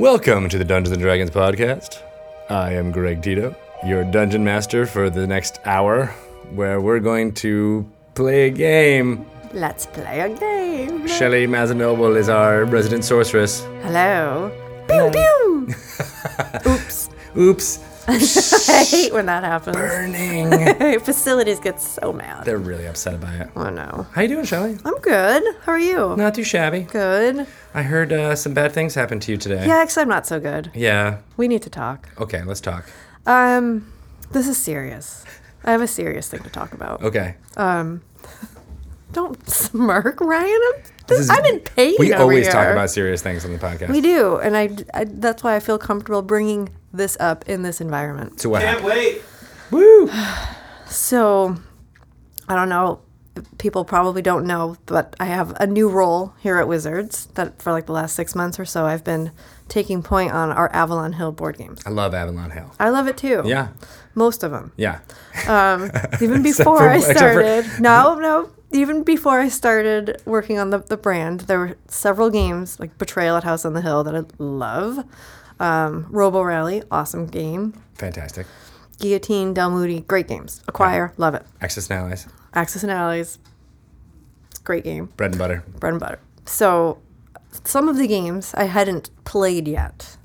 Welcome to the Dungeons and Dragons podcast. I am Greg Tito, your dungeon master for the next hour, where we're going to play a game. Let's play a game. Shelly Mazzanoble is our resident sorceress. Hello. Pew pew. Oops. Oops. I hate when that happens. Burning. Facilities get so mad. They're really upset about it. Oh no. How you doing, Shelly? I'm good. How are you? Not too shabby. Good. I heard uh, some bad things happened to you today. Yeah, except I'm not so good. Yeah. We need to talk. Okay, let's talk. Um, this is serious. I have a serious thing to talk about. Okay. Don't smirk, Ryan. I'm, this, is- I'm in pain. We over always talk about serious things on the podcast. We do, and I, I. That's why I feel comfortable bringing this up in this environment. So what Can't happened? wait. Woo! So, I don't know. People probably don't know, but I have a new role here at Wizards that for like the last six months or so, I've been taking point on our Avalon Hill board games. I love Avalon Hill. I love it too. Yeah. Most of them. Yeah. Even before for- I except for- started. no, no. Even before I started working on the, the brand, there were several games like Betrayal at House on the Hill that I love. Um, Robo Rally, awesome game. Fantastic. Guillotine, Del Moody, great games. Acquire, love it. Axis and allies. Axis and Allies, great game. Bread and butter. bread and butter. So, some of the games I hadn't played yet.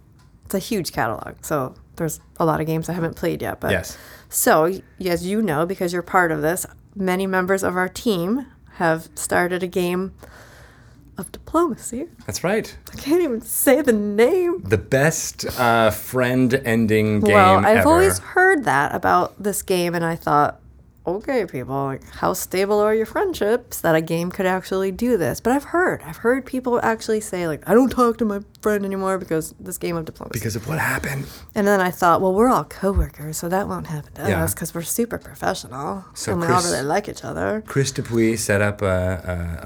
It's a huge catalog, so there's a lot of games I haven't played yet. But Yes. So, as you know, because you're part of this, many members of our team have started a game of diplomacy. That's right. I can't even say the name. The best uh, friend ending game well, I've ever. always heard that about this game, and I thought, okay, people, like, how stable are your friendships that a game could actually do this? But I've heard, I've heard people actually say, like, I don't talk to my friend anymore because this game of diplomacy. because of what happened. and then I thought, well, we're all coworkers, so that won't happen to Yeah. us because we're super professional So and we all really like each other. Chris Dupuis set up uh, uh,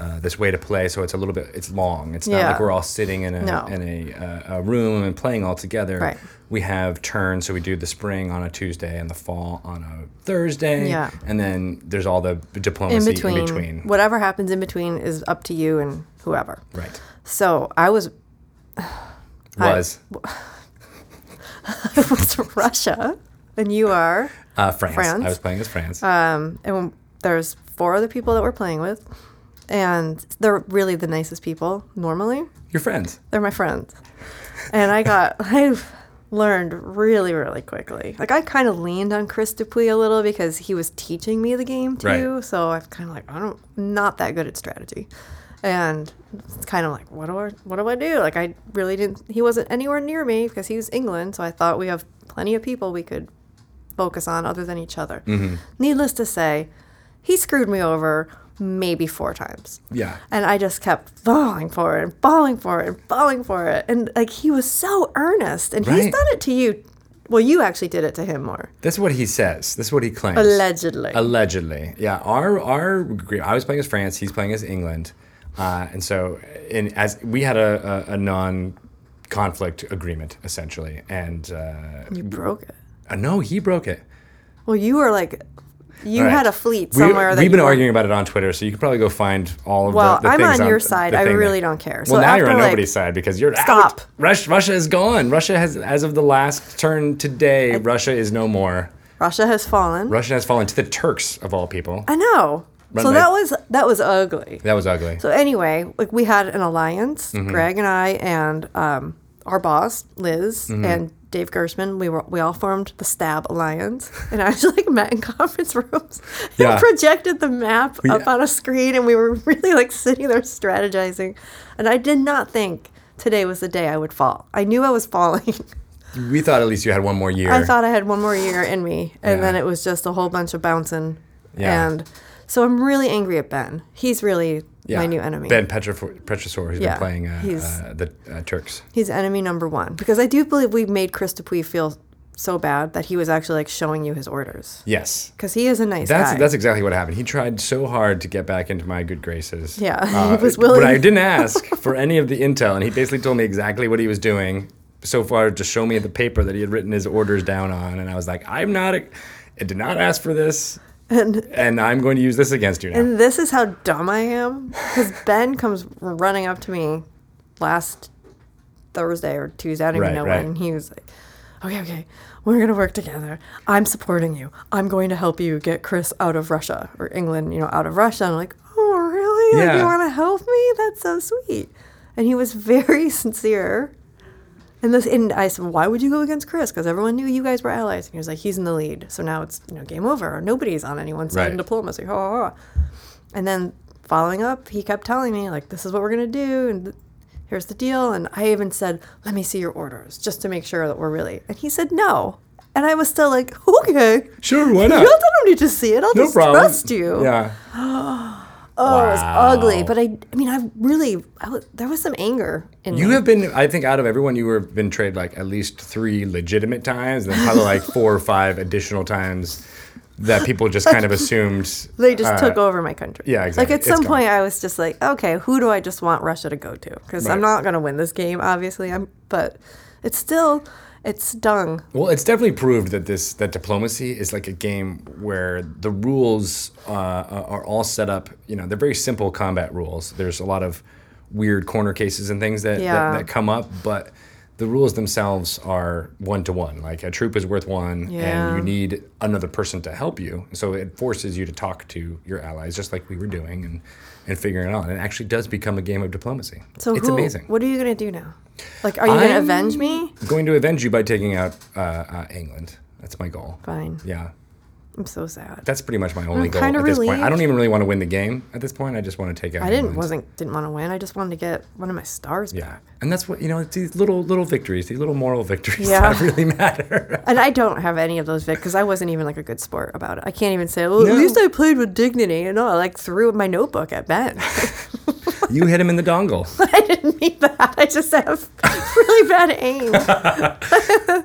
uh, this way to play, so it's a little bit it's long. It's not Yeah. like we're all sitting in a No. in a, a room and playing all together. Right. We have turns, so we do the spring on a Tuesday and the fall on a Thursday. Yeah. And then there's all the In diplomacy between, in between. whatever happens in between is up to you and whoever. Right. So I was Was I was Russia, and you are. uh, France. France. I was playing as France. Um, and there's four other people that we're playing with, and they're really the nicest people. Normally, Your friends. they're my friends, and I got I've learned really really quickly. Like I kind of leaned on Chris Dupuis a little because he was teaching me the game too. Right. So I've kind of like I don't not that good at strategy. And it's kind of like, what do I, what do I do? Like, I really didn't. He wasn't anywhere near me because he was England, so I thought we have plenty of people we could focus on other than each other. Mm-hmm. Needless to say, he screwed me over maybe four times. Yeah. And I just kept falling for it and falling for it and falling for it. And like he was so earnest. And he's done it to you. Well, you actually did it to him more. That's what he says. That's what he claims. Allegedly. Allegedly, yeah. Our our I was playing as France. He's playing as England, uh, and so in as we had a, a, a non conflict agreement essentially, and uh, you broke it. uh, no, he broke it. Well, you were like, you right. had a fleet We- somewhere that we've been arguing about it on Twitter, so you can probably go find all of Well, the, the I'm on your the side. I that- really don't care. So well, now you're on like- nobody's side because you're Stop. out. Rus- Russia is gone. Russia has, as of the last turn today, Russia is no more. Russia has fallen. Russia has fallen to the Turks of all people. I know. Run so by- that was that was ugly. That was ugly. So anyway, like we had an alliance, Mm-hmm. Greg and I, and um, our boss Liz Mm-hmm. and Dave Gershman. We were we all formed the Stab Alliance, and I was like met in conference rooms Yeah. and projected the map We- up on a screen, and we were really like sitting there strategizing. And I did not think today was the day I would fall. I knew I was falling. we thought at least you had one more year. I thought I had one more year in me, and Yeah. then it was just a whole bunch of bouncing. Yeah. And so I'm really angry at Ben. He's really Yeah. my new enemy. Ben Petrofor- Petrisor, who's Yeah, been playing uh, uh, the uh, Turks. He's enemy number one because I do believe we made Chris Dupuis feel so bad that he was actually like showing you his orders Yes. because he is a nice That's guy. that's exactly what happened. He tried so hard to get back into my good graces. Yeah, Uh, he was willing- But I didn't ask for any of the intel, and he basically told me exactly what he was doing. So far, to show me the paper that he had written his orders down on, and I was like, "I'm not, a, I did not ask for this, and and I'm going to use this against you now." and this is how dumb I am because Ben comes running up to me last Thursday or Tuesday. I don't Right, even know right. when. And he was like, okay, okay, we're going to work together. I'm supporting you. I'm going to help you get Chris out of Russia or England, you know, out of Russia. And I'm like, oh, really? Like, you want to help me? That's so sweet. And he was very sincere. And this, and I said, why would you go against Chris? Because everyone knew you guys were allies. And he was like, he's in the lead. So now it's, you know, game over. Nobody's on anyone's side in diplomacy. Ha, ha, ha. And then following up, he kept telling me, like, this is what we're going to do. And th- here's the deal. And I even said, let me see your orders just to make sure that we're really. And he said, no. And I was still like, okay. Sure, why not? I don't need to see it. I'll No just problem. trust you. Yeah. Oh, it was ugly. But I, I mean, I really, I was, there was some anger in You me. have been, I think, out of everyone, you were been traded like at least three legitimate times, and then probably like four or five additional times that people just kind of assumed They just uh, took over my country. yeah, exactly. Like at some point, I was just like, okay, who do I just want Russia to go to? Because I'm not going to win this game, obviously. I'm, but it's still, it stung. Well, it's definitely proved that this that diplomacy is like a game where the rules uh, are all set up. You know, they're very simple combat rules. There's a lot of weird corner cases and things that Yeah. that, that come up, but the rules themselves are one to one. Like a troop is worth one, Yeah. and you need another person to help you. So it forces you to talk to your allies, just like we were doing, and and figuring it out. And it actually does become a game of diplomacy. So it's who, amazing. What are you going to do now? Like, are you going to avenge me? I'm? Going to avenge you by taking out uh, uh, England. That's my goal. Fine. Yeah. I'm so sad. That's pretty much my only goal kinda at this point. I don't even really want to win the game at this point. I just want to take out. I didn't wasn't didn't want to win. I just wanted to get one of my stars Yeah, back. and that's what you know. It's these little little victories, these little moral victories Yeah. that really matter. And I don't have any of those Vic because I wasn't even like a good sport about it. I can't even say, well, No. at least I played with dignity. And no, I like threw my notebook at Ben. you hit him in the dongle. I didn't mean that. I just have really bad aim.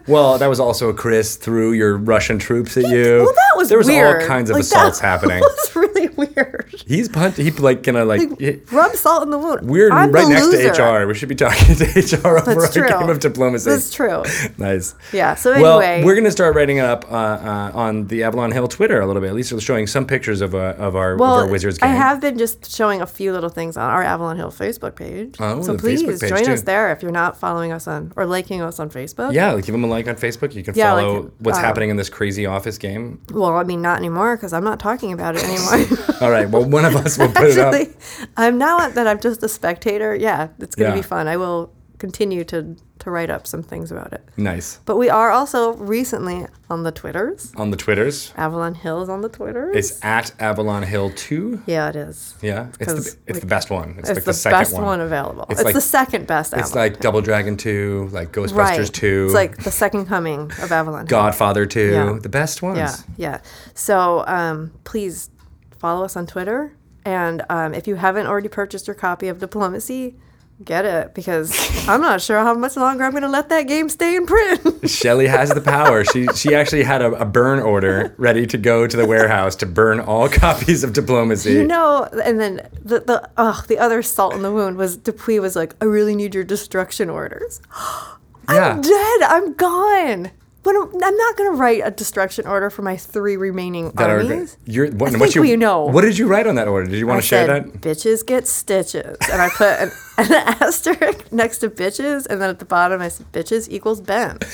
Well, that was also Chris threw your Russian troops at you. Well, that was there was weird. all kinds of Like, assaults that happening. was really weird. He's punt. He like gonna like. hit- Rub salt in the wound. we're I'm right next loser. to HR. We should be talking to HR over That's a true. game of diplomacy. That's true. nice. Yeah. So anyway, Well, we're gonna start writing it up uh, uh, on the Avalon Hill Twitter a little bit. At least we're showing some pictures of, uh, of our well, of our Wizards game. I have been just showing a few little things on our Avalon Hill Facebook page. Oh, so please Facebook page, join too. us there if you're not following us on or liking us on Facebook. Yeah, like give them a like on Facebook. You can Yeah, like, follow what's uh, happening in this crazy office game. Well, I mean, not anymore because I'm not talking about it anymore. All right. Well, one of us will put it up. Actually, I'm now that I'm just a spectator. Yeah, it's gonna Yeah. be fun. I will continue to to write up some things about it. Nice. But we are also recently on the Twitters. On the Twitters, Avalon Hills on the Twitters. it's at Avalon Hill Two. yeah, it is. Yeah, it's the, it's the best one. It's, It's like the, the, second best one. one. available. It's It's, like- the second best It's Avalon. like Double Dragon Two, like Ghostbusters right. Two, It's like the second coming of Avalon. Hill. Godfather Two, Yeah. the best ones. Yeah, yeah. So um, please follow us on Twitter, and um, if you haven't already purchased your copy of Diplomacy, get it because I'm not sure how much longer I'm going to let that game stay in print. Shelly has the power. She she actually had a, a burn order ready to go to the warehouse to burn all copies of Diplomacy. you know, and then the the oh, the other salt in the wound was Dupuis was like, I really need your destruction orders. I'm dead. I'm gone. But I'm, I'm not going to write a destruction order for my three remaining that are armies. you're what, I what think you we know. What did you write on that order? Did you want I to share said, that? bitches get stitches. And I put an, an asterisk next to bitches. And then at the bottom, I said, bitches equals Ben.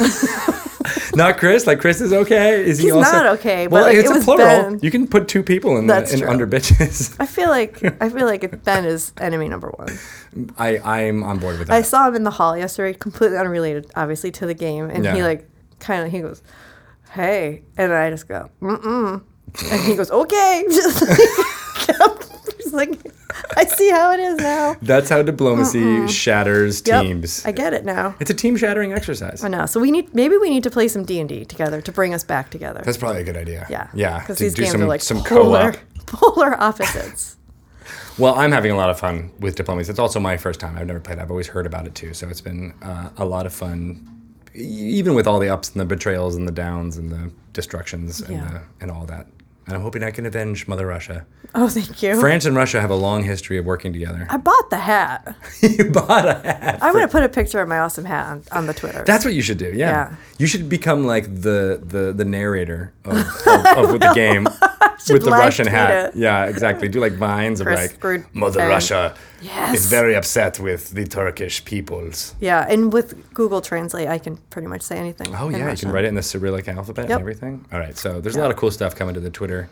Not Chris. Like Chris is okay. Is he He's also not okay, but, Well, like, it's it a plural. Ben. You can put two people in, That's the, in true. under bitches. I feel like I feel like Ben is enemy number one. I I'm on board with that. I saw him in the hall yesterday, completely unrelated, obviously, to the game. And he like kind of he goes, "Hey," and I just go, "Mm mm," and he goes, "Okay." Just like, he's like, I see how it is now. That's how diplomacy shatters Yep, teams. I get it now. it's a team shattering exercise. I know. So we need maybe we need to play some D and D together to bring us back together. That's probably a good idea. yeah, Yeah. Because these do games some are like some polar, co-op. polar opposites. Well, I'm having a lot of fun with diplomacy. It's also my first time. I've never played. I've always heard about it too. So it's been uh, a lot of fun, even with all the ups and the betrayals and the downs and the destructions and Yeah. the, and all that. And I'm hoping I can avenge Mother Russia. Oh, thank you. France and Russia have a long history of working together. I bought the hat. you bought a hat. I'm gonna put a picture of my awesome hat on, on the Twitter. That's what you should do. Yeah. Yeah. You should become like the the, the narrator of, of, of the game with the Russian hat. it. Yeah, exactly. Do like vines of like Mother and- Russia Yes. is very upset with the Turkish peoples. yeah, and with Google Translate, I can pretty much say anything. Oh yeah, you can write it in the Cyrillic alphabet and everything. All right, so there's a lot of cool stuff coming to the Twitter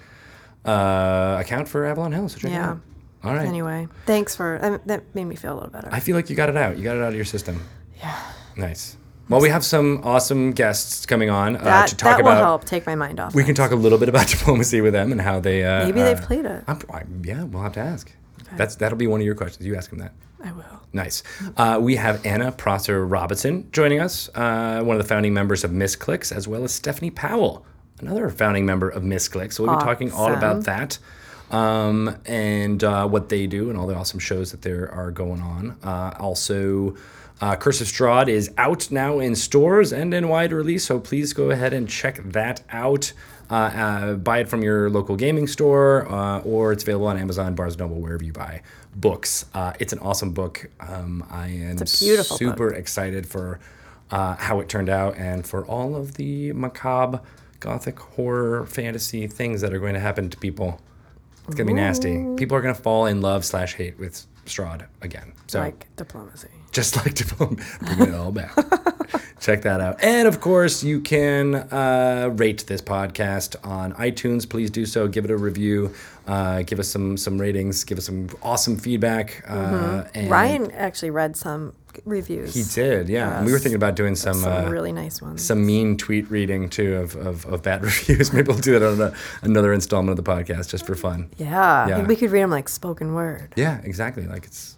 uh, account for Avalon Hill. So check it Yeah. out. All right. Anyway, thanks for mean, that. Made me feel a little better. I feel like you got it out. You got it out of your system. yeah, Nice. Well, we have some awesome guests coming on uh, that to talk that about. That will help take my mind off. We can talk a little bit about diplomacy with them and how they. Uh, Maybe they've uh, played it. I'm, I, yeah, we'll have to ask. That's that'll be one of your questions. You ask them that. I will. Nice. Uh, we have Anna Prosser Robinson joining us, uh, one of the founding members of Misscliks, as well as Stephanie Powell, another founding member of Misscliks. So we'll be talking all about that um, and uh, what they do and all the awesome shows that there are going on. Uh, also, uh, Curse of Strahd is out now in stores and in wide release, so please go ahead and check that out. Uh, uh, buy it from your local gaming store, uh, or it's available on Amazon, Barnes Noble, wherever you buy books. Uh, it's an awesome book. Um, I am beautiful book. super excited for uh, how it turned out and for all of the macabre, gothic, horror, fantasy things that are going to happen to people. It's gonna be nasty. People are gonna fall in love slash hate with Strahd again. So Like diplomacy. Just like to bring it all back. Check that out. And of course, you can uh, rate this podcast on iTunes. Please do so. Give it a review. Uh, give us some some ratings. Give us some awesome feedback. Uh, and Ryan actually read some reviews. he did, yeah. And we were thinking about doing some some uh, really nice ones. some mean tweet reading too of, of, of bad reviews. Maybe we'll do that on a, another installment of the podcast just for fun. yeah, Yeah. we could read them like spoken word. Yeah, exactly. Like it's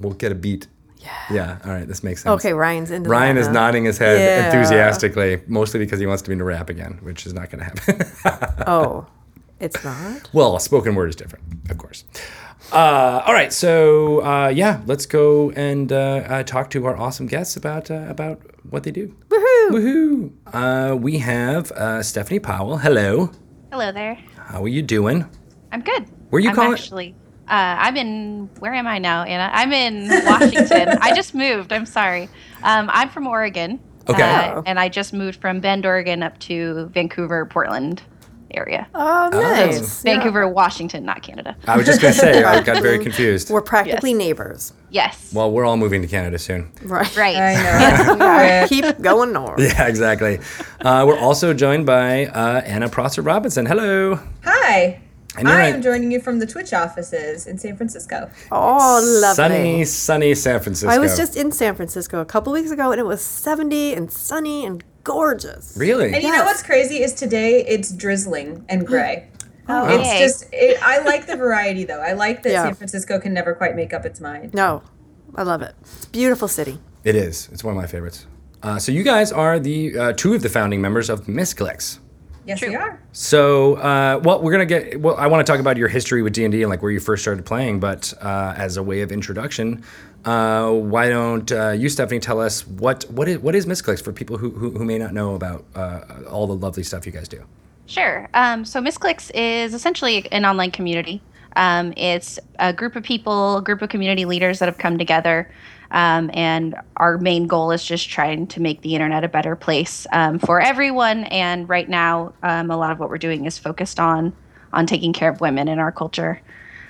we'll get a beat. Yeah. Yeah. All right. This makes sense. Okay, Ryan's into Ryan that is now. nodding his head Yeah. enthusiastically, mostly because he wants to be in a rap again, which is not going to happen. Oh, it's not. well, a spoken word is different, of course. Uh, all right, so uh, yeah, let's go and uh, uh, talk to our awesome guests about uh, about what they do. Woohoo! Woohoo! Uh, we have uh, Stephanie Powell. Hello. Hello there. How are you doing? I'm good. Where are you I'm calling- Actually, uh, I'm in. Where am I now, Anna? I'm in Washington. I just moved. I'm sorry. Um, I'm from Oregon. Okay. uh, and I just moved from Bend, Oregon, up to Vancouver, Portland area. Oh, nice. Yeah. Vancouver, Washington, not Canada. I was just going to say, I got very confused. We're practically Yes. neighbors. Yes. Well, we're all moving to Canada soon. Right. right. I know. Keep going north. Yeah, exactly. Uh, we're also joined by uh, Anna Prosser Robinson. Hello. Hi. And you're I am joining you from the Twitch offices in San Francisco. Oh, lovely. Sunny, sunny San Francisco. I was just in San Francisco a couple weeks ago, and it was 70 and sunny and gorgeous. really. And you know what's crazy is today it's drizzling and gray. Oh, It's yay. just it, I like the variety though. I like that Yeah. San Francisco can never quite make up its mind. No, I love it. It's a beautiful city. It is. It's one of my favorites. Uh, so you guys are the uh, two of the founding members of Misscliks. Yes, we are. So, uh, well, we're gonna get. Well, I want to talk about your history with D and D and like where you first started playing. But uh, as a way of introduction, uh, why don't uh, you, Stephanie, tell us what what is what is Misscliks for people who, who who may not know about uh, all the lovely stuff you guys do. Sure. Um, so Misscliks is essentially an online community. Um, it's a group of people, a group of community leaders that have come together. Um, and our main goal is just trying to make the internet a better place um, for everyone. And right now, um, a lot of what we're doing is focused on on taking care of women in our culture,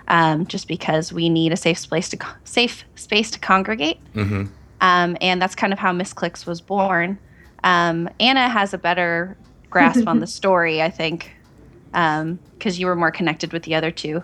um, just because we need a safe space to co- safe space to congregate. Um, and that's kind of how Misscliks was born. Um, Anna has a better grasp on the story, I think, because you were more connected with the other two.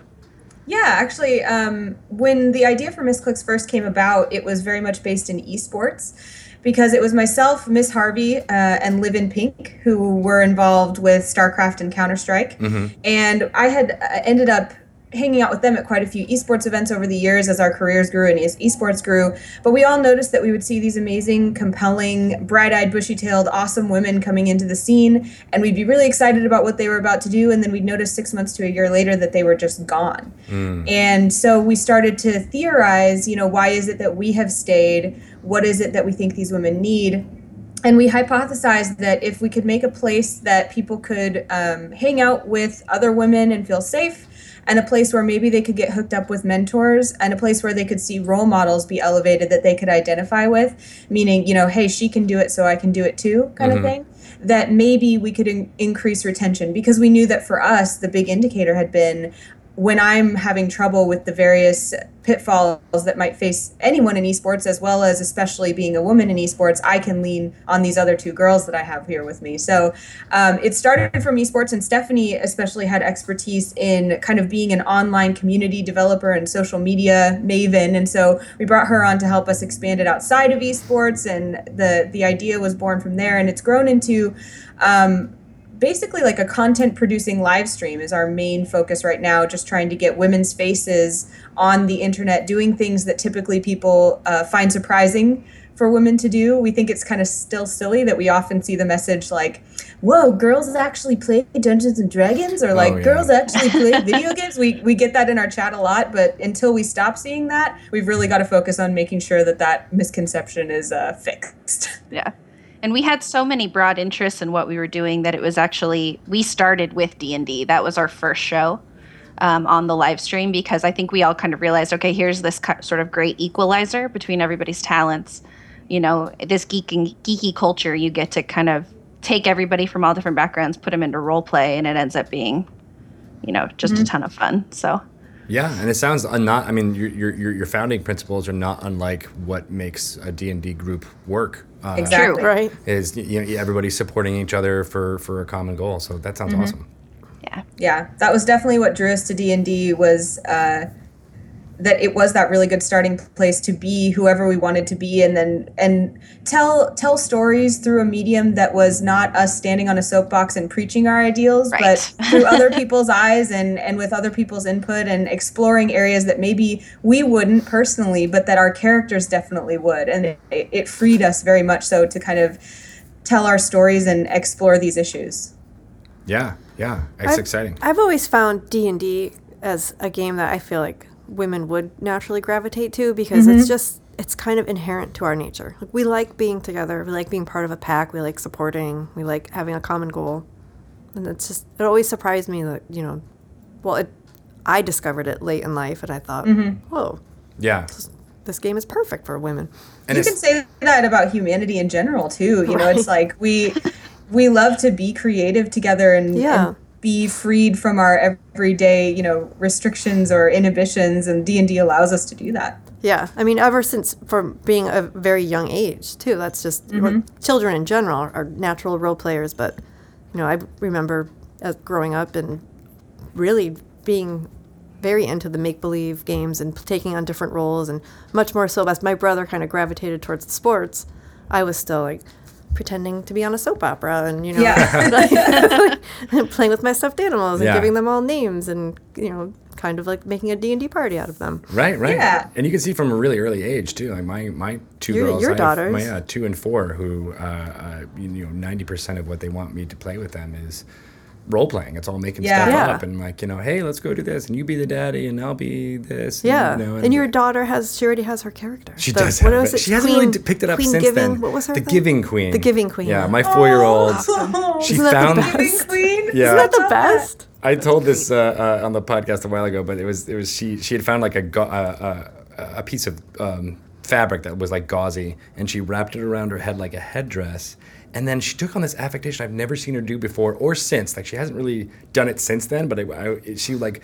Yeah, actually, um, when the idea for Misscliks first came about, it was very much based in esports because it was myself, Miss Harvey, uh, and Live in Pink who were involved with StarCraft and Counter Strike. And I had uh, ended up hanging out with them at quite a few esports events over the years as our careers grew and as esports grew. But we all noticed that we would see these amazing, compelling, bright eyed, bushy tailed, awesome women coming into the scene, and we'd be really excited about what they were about to do. And then we'd notice six months to a year later that they were just gone. And so we started to theorize, you know, why is it that we have stayed? What is it that we think these women need? and we hypothesized that if we could make a place that people could um, hang out with other women and feel safe and a place where maybe they could get hooked up with mentors and a place where they could see role models be elevated that they could identify with meaning you know hey she can do it so i can do it too kind Mhm. of thing that maybe we could in- increase retention because we knew that for us the big indicator had been when i'm having trouble with the various pitfalls that might face anyone in esports as well as especially being a woman in esports i can lean on these other two girls that i have here with me. So um, it started from esports and stephanie especially had expertise in kind of being an online community developer and social media maven. And so we brought her on to help us expand it outside of esports and the the idea was born from there and it's grown into um, basically like a content producing live stream is our main focus right now just trying to get women's faces on the internet doing things that typically people uh, find surprising for women to do we think it's kind of still silly that we often see the message like whoa girls actually play dungeons and dragons or like Oh, yeah. girls actually play video games we, we get that in our chat a lot but until we stop seeing that we've really got to focus on making sure that that misconception is uh, fixed Yeah. And we had so many broad interests in what we were doing that it was actually we started with D and D. That was our first show um, on the live stream because I think we all kind of realized, okay, here's this ki- sort of great equalizer between everybody's talents. You know, this geeking geeky culture, you get to kind of take everybody from all different backgrounds, put them into role play, and it ends up being, you know, just a ton of fun. So Yeah, and it sounds not. I mean, your your your your founding principles are not unlike what makes a D and D group work. Uh, exactly Right. Is you know everybody supporting each other for for a common goal. So that sounds awesome. yeah. yeah that was definitely what drew us to d&d was uh, that it was that really good starting place to be whoever we wanted to be and then and tell tell stories through a medium that was not us standing on a soapbox and preaching our ideals Right. but through other people's eyes and and with other people's input and exploring areas that maybe we wouldn't personally but that our characters definitely would and it, it freed us very much so to kind of tell our stories and explore these issues Yeah, yeah, it's I've- exciting. I've always found D and D as a game that I feel like women would naturally gravitate to because it's mm-hmm. just it's kind of inherent to our nature. Like we like being together, we like being part of a pack, we like supporting, we like having a common goal, and it's just it always surprised me that you know, well, it, I discovered it late in life, and I thought, mm-hmm. whoa, Yeah, this game is perfect for women. and you can say that about humanity in general too. You know it's like we we love to be creative together and, Yeah. and be freed from our everyday you know restrictions or inhibitions and d&d allows us to do that Yeah, I mean, ever since from being a very young age too. That's just well, mm-hmm. children in general are natural role players, but you know, I remember as growing up and really being very into the make believe games and taking on different roles, and much more so as my brother kind of gravitated towards the sports. I was still like pretending to be on a soap opera and you know playing with my stuffed animals and Yeah. giving them all names and you know kind of like making a D&D party out of them. right, right. Yeah. And you can see from a really early age too. Like my my two Your- girls, your I have daughters. my yeah, two and four, who uh, uh, you know ninety percent of what they want me to play with them is role playing. It's all making Yeah. stuff Yeah. up and like you know, hey, let's go do this, and you be the daddy, and I'll be this. and, Yeah, you know, and, your daughter has she already has her character. She The- does what have was it. it? She hasn't Queen- really picked it up Queen since Giving, then. What was her The thing? Giving Queen. The Giving Queen. Yeah, yeah. my four-year-old. Oh, She Isn't that the best? Giving queen Yeah. Isn't that the best? I told this uh, uh, on the podcast a while ago, but it was it was she she had found like a ga- uh, uh, a piece of um, fabric that was like gauzy, and she wrapped it around her head like a headdress. And then she took on this affectation I've never seen her do before or since. Like she hasn't really done it since then, but I, I, she like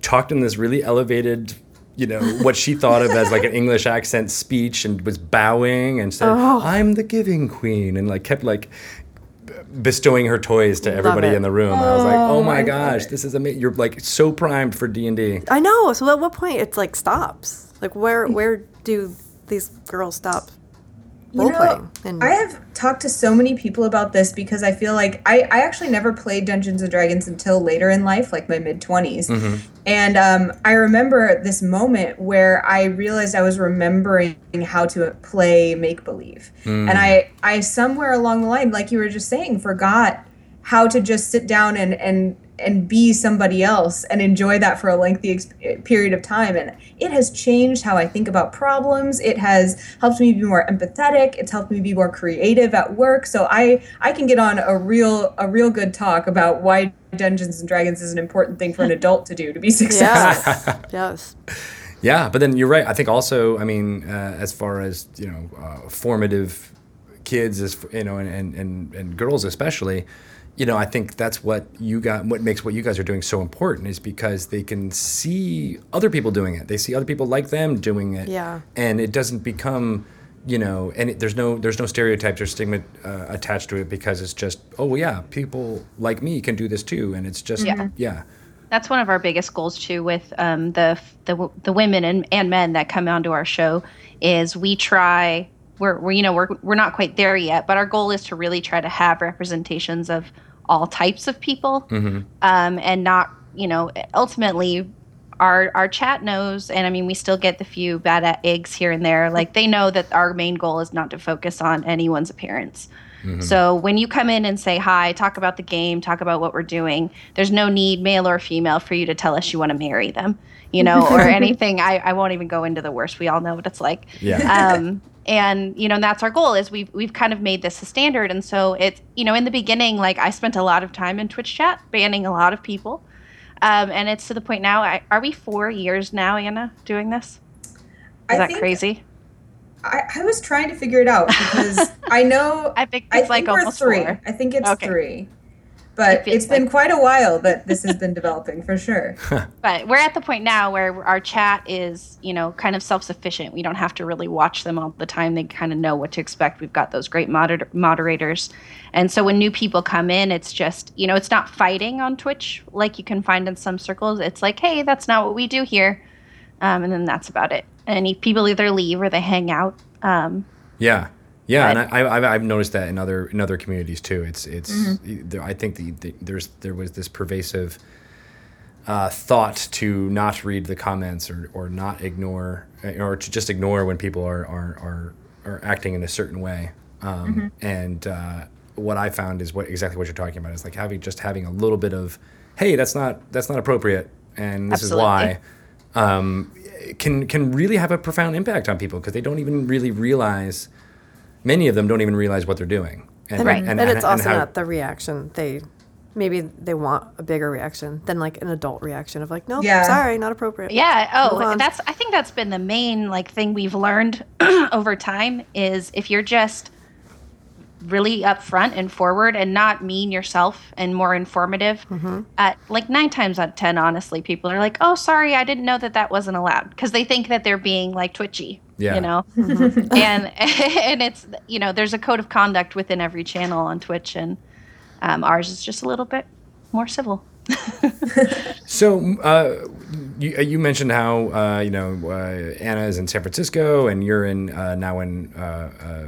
talked in this really elevated, you know, what she thought of as like an English accent speech, and was bowing and said, Oh. "I'm the giving queen," and like kept like bestowing her toys to everybody in the room. I was like, Oh, "Oh my gosh, this is amazing! You're like so primed for D and D." I know. So at what point it's like stops? Like where where do these girls stop You know, playing? And I have talked to so many people about this because I feel like I, I actually never played Dungeons and Dragons until later in life, like my mid 20s. And um, I remember this moment where I realized I was remembering how to play make believe. And I, I, somewhere along the line, like you were just saying, forgot how to just sit down and and and be somebody else and enjoy that for a lengthy ex- period of time and it has changed how i think about problems it has helped me be more empathetic it's helped me be more creative at work so i i can get on a real a real good talk about why dungeons and dragons is an important thing for an adult to do to be successful Yes. yes. Yeah, but then you're right. I think also, I mean, uh, as far as you know, uh, formative kids, as you know, and, and, and, and girls especially, you know, I think that's what you got. What makes what you guys are doing so important is because they can see other people doing it. They see other people like them doing it. Yeah. And it doesn't become, you know, and it, there's no there's no stereotypes or stigma uh, attached to it because it's just, oh well, yeah, people like me can do this too, and it's just, Yeah. yeah. that's one of our biggest goals too with um, the, the the women and, and men that come onto our show is we try we're, we're you know we're, we're not quite there yet but our goal is to really try to have representations of all types of people um, and not you know ultimately our our chat knows and i mean we still get the few bad eggs here and there like they know that our main goal is not to focus on anyone's appearance so when you come in and say hi, talk about the game, talk about what we're doing, there's no need, male or female, for you to tell us you want to marry them, you know, or anything. I, I won't even go into the worst. We all know what it's like. Yeah. Um, and you know that's our goal is we've we've kind of made this a standard and so it's you know in the beginning like i spent a lot of time in twitch chat banning a lot of people um, and it's to the point now I, are we four years now anna doing this is I that crazy I, I was trying to figure it out because I know i think it's like think we're almost three. four I think it's Okay. three. But It feels it's been quite a while that this has been developing for sure. but we're at the point now where our chat is you know kind of self-sufficient. We don't have to really watch them all the time. They kind of know what to expect. We've got those great moder- moderators. And so when new people come in it's just you know it's not fighting on twitch like you can find in some circles. It's like hey that's not what we do here. Um, and then that's about it. And people either leave or they hang out um, Yeah, yeah, But- and I, I've, I've noticed that in other in other communities too. It's it's Mm-hmm. I think the, the there's there was this pervasive uh, thought to not read the comments or, or not ignore or to just ignore when people are are are, are acting in a certain way. Um, And uh, what I found is what exactly what you're talking about is like having just having a little bit of hey that's not that's not appropriate and this Absolutely. is why um, can can really have a profound impact on people because they don't even really realize many of them don't even realize what they're doing. And, Right. And, it's also how- not the reaction they maybe they want a bigger reaction than like an adult reaction of like, no nope, Yeah. sorry, not appropriate. Yeah. Oh, that's. I think that's been the main like thing we've learned over time is if you're just really upfront and forward and not mean yourself and more informative. At like nine times out of ten, honestly, people are like, "Oh, sorry, I didn't know that that wasn't allowed," because they think that they're being like twitchy. Yeah. You know, and and it's you know there's a code of conduct within every channel on Twitch, and um, ours is just a little bit more civil. So uh, you, you mentioned how uh, you know uh, Anna is in San Francisco and you're in uh, now in uh, uh,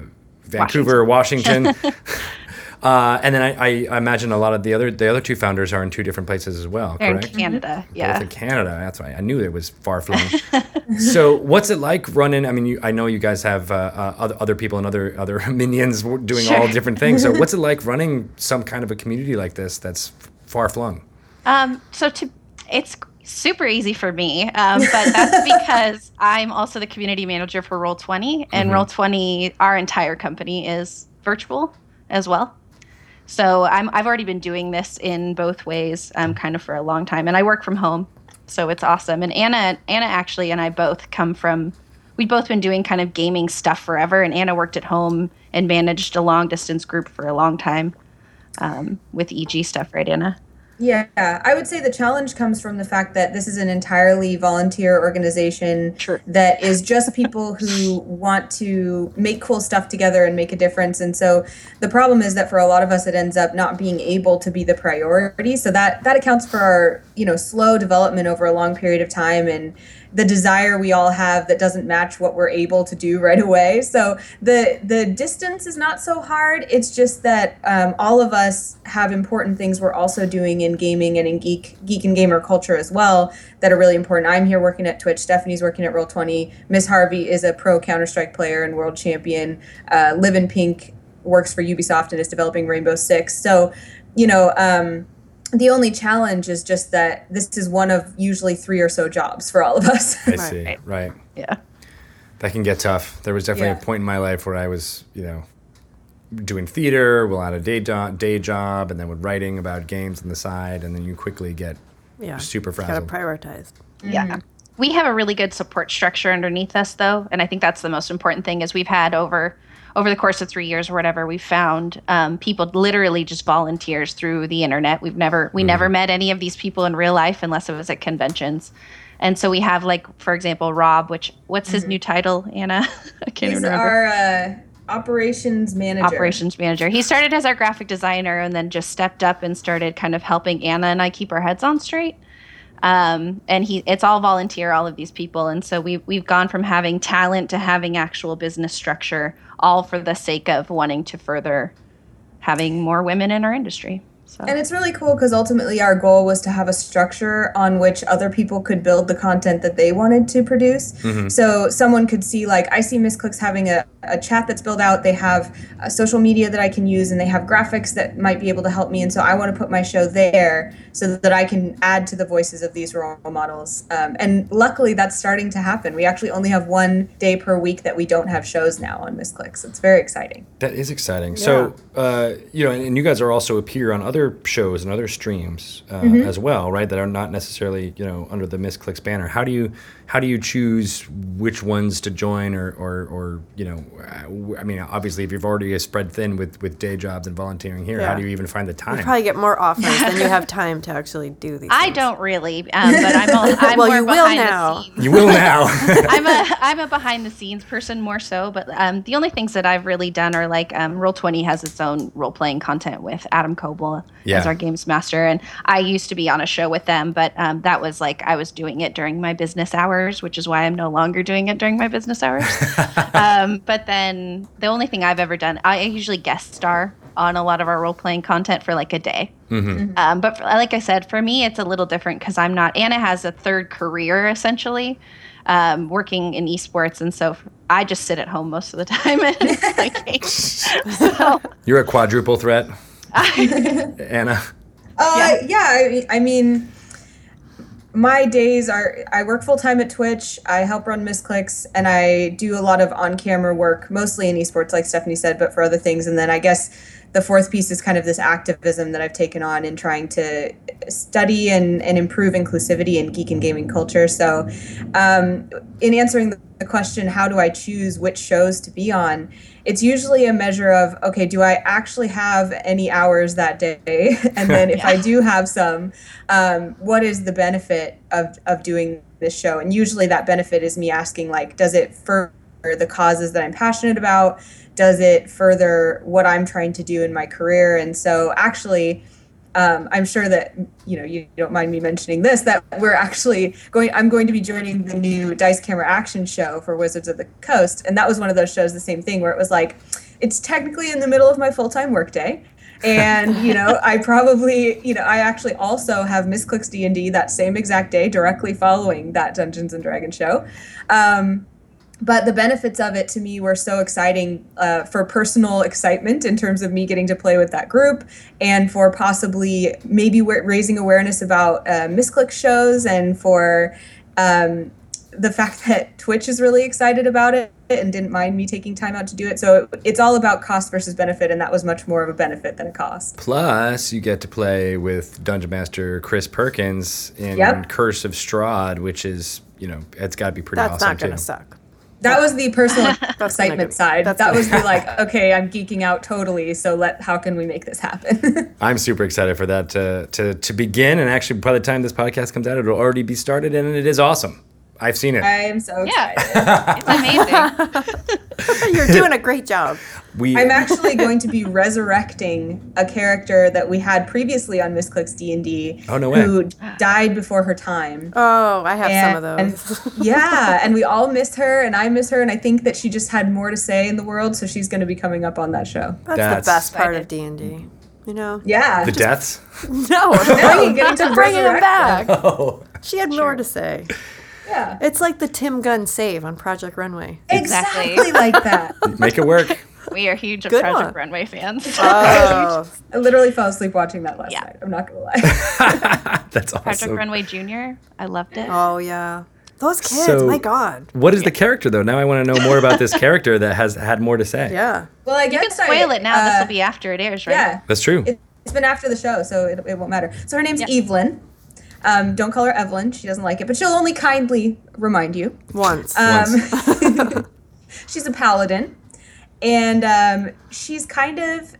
Vancouver, Washington. uh, and then I, I imagine a lot of the other the other two founders are in two different places as well. They're in correct? Canada, Both yeah. in Canada. That's right. I knew it was far flung. so, what's it like running? I mean, you, I know you guys have uh, uh, other, other people and other other minions doing all different things. So, what's it like running some kind of a community like this that's far flung? Um, so to it's super easy for me, um, but that's because I'm also the community manager for Roll Twenty, and Roll Twenty, our entire company is virtual as well. So I'm I've already been doing this in both ways, um, kind of for a long time, and I work from home, so it's awesome. And Anna Anna actually and I both come from. We've both been doing kind of gaming stuff forever, and Anna worked at home and managed a long distance group for a long time um, with EG stuff, right, Anna? Yeah, I would say the challenge comes from the fact that this is an entirely volunteer organization Sure. that is just people who want to make cool stuff together and make a difference. And so the problem is that for a lot of us, it ends up not being able to be the priority. So that that accounts for our you know slow development over a long period of time and the desire we all have that doesn't match what we're able to do right away. So the the distance is not so hard. It's just that um, all of us have important things we're also doing in gaming and in geek geek and gamer culture as well that are really important. I'm here working at Twitch. Stephanie's working at Roll Twenty. Miss Harvey is a pro Counter Strike player and world champion. Uh, Live in Pink works for Ubisoft and is developing Rainbow Six. So you know, um, the only challenge is just that this is one of usually three or so jobs for all of us. I Right. see. Right. Right. Yeah. That can get tough. There was definitely Yeah. a point in my life where I was, you know, doing theater, well, had a day, do- day job, and then with writing about games on the side, and then you quickly get Yeah. super Got to frazzled. prioritize. Yeah. Mm-hmm. We have a really good support structure underneath us though, and I think that's the most important thing is we've had over over the course of three years or whatever, we've found um, people literally just volunteers through the internet. We've never we never met any of these people in real life unless it was at conventions. And so we have like, for example, Rob, which what's his new title, Anna? I can't He's even remember. our uh, operations manager. operations manager. He started as our graphic designer and then just stepped up and started kind of helping Anna and I keep our heads on straight. Um, and he it's all volunteer, all of these people. And so we we've gone from having talent to having actual business structure, all for the sake of wanting to further having more women in our industry. So And it's really cool because ultimately our goal was to have a structure on which other people could build the content that they wanted to produce. Mm-hmm. So someone could see, like, I see Misscliks having a, a chat that's built out. They have uh, social media that I can use, and they have graphics that might be able to help me. And so I want to put my show there so that I can add to the voices of these role models. Um, and luckily, that's starting to happen. We actually only have one day per week that we don't have shows now on Misscliks. It's very exciting. That is exciting. So, uh, you know, and, and you guys are also appear on other shows and other streams uh, Mm-hmm. as well, right? That are not necessarily, you know, under the Misscliks banner. How do you how do you choose which ones to join, or or, or you know, i mean, obviously, if you've already spread thin with with day jobs and volunteering here, how do you even find the time You probably get more offers than you have time to actually do these. I things. don't really, um, but I'm, a, I'm Well, more you will now. the scenes. you will now. I'm a I'm a behind the scenes person more so, but um, the only things that I've really done are like um, Roll Twenty has its own role playing content with Adam Koebel Yeah. as our games master, and I used to be on a show with them, but um, that was like I was doing it during my business hours, which is why I'm no longer doing it during my business hours. um, but then the only thing I've ever done, I usually guest star on a lot of our role playing content for like a day. Um, but for, like I said, for me, it's a little different because I'm not. Anna has a third career essentially, um, working in esports, and so I just sit at home most of the time and. So You're a quadruple threat, Anna. Uh, yeah, I, I mean, my days are I work full time at Twitch. I help run Misscliks, and I do a lot of on camera work, mostly in esports, like Stephanie said, but for other things. And then I guess the fourth piece is kind of this activism that I've taken on in trying to study and, and improve inclusivity in geek and gaming culture. So, um, in answering the the question, how do I choose which shows to be on? It's usually a measure of, okay, do I actually have any hours that day? and then if I do have some, um, what is the benefit of, of doing this show? And usually that benefit is me asking, like, does it further the causes that I'm passionate about? Does it further what I'm trying to do in my career? And so actually, um, I'm sure that you know you don't mind me mentioning this that we're actually going. I'm going to be joining the new Dice Camera Action show for Wizards of the Coast, and that was one of those shows. The same thing where it was like, it's technically in the middle of my full time workday, and you know I probably you know I actually also have Misscliks D and D that same exact day, directly following that Dungeons and Dragons show. Um, but the benefits of it to me were so exciting uh, for personal excitement in terms of me getting to play with that group and for possibly maybe raising awareness about uh, misclick shows and for um, the fact that twitch is really excited about it and didn't mind me taking time out to do it so it, it's all about cost versus benefit and that was much more of a benefit than a cost Plus, you get to play with Dungeon Master Chris Perkins in Yep. Curse of Strahd, which is, you know, it's got to be pretty That's awesome not going too. to suck. That was the personal excitement be- side that's that gonna- was the like okay i'm geeking out totally so let how can we make this happen I'm super excited for that to, to, to begin. And actually, by the time this podcast comes out, it'll already be started, and it is awesome. I've seen it. i am so Yeah. excited it's amazing. You're doing a great job. we I'm actually going to be resurrecting a character that we had previously on Misscliks D and D, Oh, no way. who died before her time. Oh, I have And- some of those. yeah, and we all miss her, and I miss her, and I think that she just had more to say in the world, so she's going to be coming up on that show. That's, That's- the best part of D and D. You know? Yeah, the deaths. No, getting no, to to bringing him resurrect back. Oh, She had more to say. Yeah, It's like the Tim Gunn save on Project Runway. Exactly. exactly like that. make it work. We are huge Good Project one. Runway fans. Oh, I literally fell asleep watching that last Yeah. night. I'm not gonna lie. That's awesome. Project. Runway Junior. I loved it. oh yeah. Those kids, So- my God. What is the character though? Now I want to know more about this character that has had more to say. Yeah. well, I You can spoil I, it now. this uh, will be after it airs, right? Yeah, That's true. it, it's been after the show, so it, it won't matter. So her name's Yep. Evelyn. Um, don't call her Evelyn. She doesn't like it, but she'll only kindly remind you. Once. Um, she's a paladin, and um, she's kind of,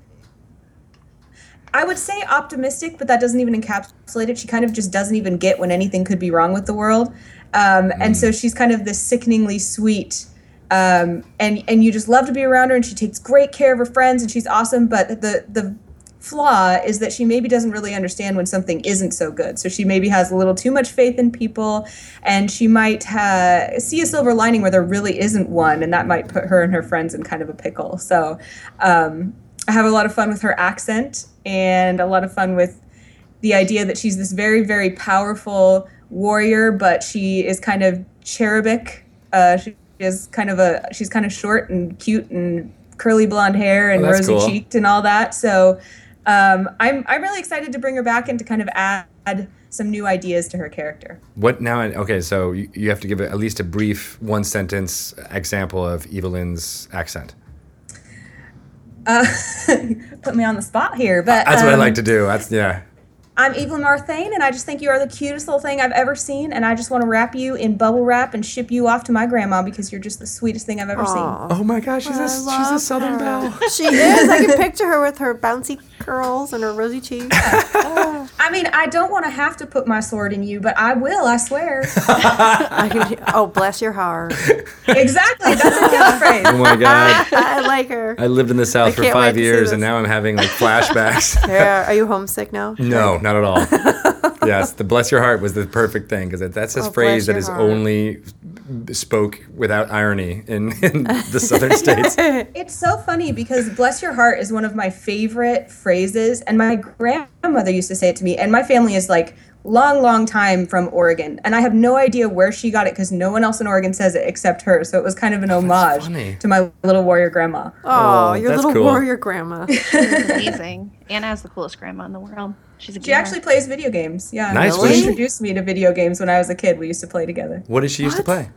I would say optimistic, but that doesn't even encapsulate it. She kind of just doesn't even get when anything could be wrong with the world, um, and so she's kind of this sickeningly sweet. Um, and and you just love to be around her, and she takes great care of her friends, and she's awesome. But the the flaw is that she maybe doesn't really understand when something isn't so good. So she maybe has a little too much faith in people, and she might ha- see a silver lining where there really isn't one, and that might put her and her friends in kind of a pickle. So um, I have a lot of fun with her accent and a lot of fun with the idea that she's this very, very powerful warrior, but she is kind of cherubic. Uh, she is kind of a she's kind of short and cute and curly blonde hair and Oh, rosy cool. cheeked and all that. So um, I'm I'm really excited to bring her back and to kind of add some new ideas to her character. What now? Okay, so you, you have to give at least a brief one sentence example of Evelyn's accent. Uh, put me on the spot here, but That's what I um, like to do. That's yeah. I'm Evelyn Marthain, and I just think you are the cutest little thing I've ever seen, and I just want to wrap you in bubble wrap and ship you off to my grandma because you're just the sweetest thing I've ever seen. Oh my gosh, she's a I she's a Southern her. belle. She is. I can picture her with her bouncy curls and her rosy cheeks. I mean, I don't want to have to put my sword in you, but I will, I swear. I can. Oh, bless your heart. exactly, that's a good phrase. Oh my god. I like her. I lived in the South for five years, and now I'm having like flashbacks. Yeah. Are you homesick now? no, not at all. Yes, the bless your heart was the perfect thing because that's a Oh, phrase bless that your is heart. only spoke without irony in, in the southern states. It's so funny because bless your heart is one of my favorite phrases, and my grandmother used to say it to me, and my family is like long, long time from Oregon, and I have no idea where she got it because no one else in Oregon says it except her. So it was kind of an homage to my little warrior grandma. Oh, Oh, your little cool. warrior grandma. Amazing. Anna has the coolest grandma in the world. She's a She gamer. actually plays video games. Yeah, Nice. She introduced me to video games when I was a kid. We used to play together. What did she used to play?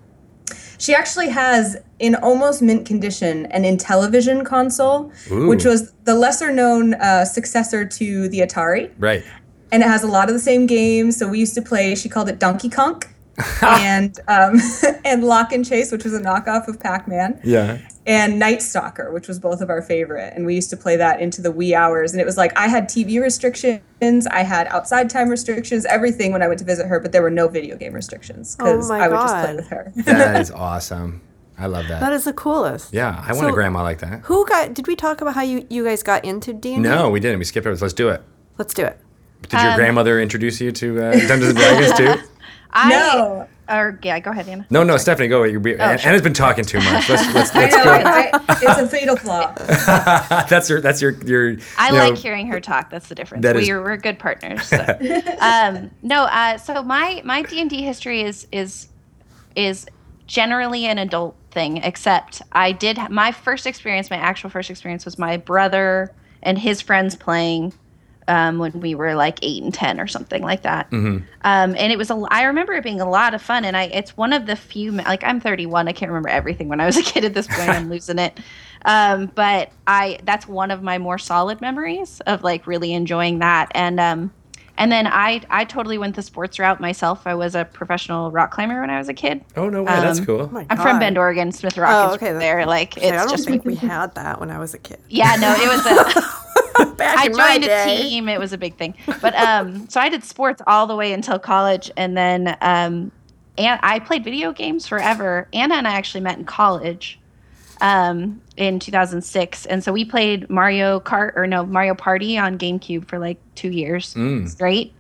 She actually has, in almost mint condition, an Intellivision console, Ooh. which was the lesser known uh, successor to the Atari. Right. And it has a lot of the same games. So we used to play, she called it Donkey Kong. and um, and Lock and Chase, which was a knockoff of Pac Man, Yeah. and Night Stalker, which was both of our favorite. And we used to play that into the wee hours. And it was like I had TV restrictions, I had outside time restrictions, everything when I went to visit her, but there were no video game restrictions because Oh I would just play with her. That is awesome. I love that. That is the coolest. yeah, I want a grandma like that. Who got? Did we talk about how you you guys got into D&D? No, we didn't. We skipped over. Let's do it. Let's do it. Did your Um, grandmother introduce you to uh, Dungeons and Dragons too? I, no. Or yeah, go ahead, Anna. No, no, Stephanie, go. You're be- Ann- sure. Anna's been talking too much. Let's let's, I let's know, go. I, I, it's a fatal flaw. that's your that's your your. I you know, like hearing her talk. That's the difference. That we is- are, we're good partners. So. um, no, uh, so my my D and D history is is is generally an adult thing. Except I did my first experience. My actual first experience was my brother and his friends playing. Um, when we were like eight and ten or something like that, Mm-hmm. um, and it was a. I remember it being a lot of fun, and I. It's one of the few. Like I'm 31, I can't remember everything when I was a kid. At this point, I'm losing it. Um, but I. That's one of my more solid memories of like really enjoying that, and um, and then I. I totally went the sports route myself. I was a professional rock climber when I was a kid. Oh no way, that's Um, cool. Oh I'm from Bend, Oregon. Smith Rock Oh, is okay, right there. Like Okay, I don't just. think we had that when I was a kid. Yeah, no, it was a. Back I in my joined a team. It was a big thing. But um, so I did sports all the way until college, and then um, and I played video games forever. Anna and I actually met in college, um, in 2006, and so we played Mario Kart or no Mario Party on GameCube for like two years Mm. straight.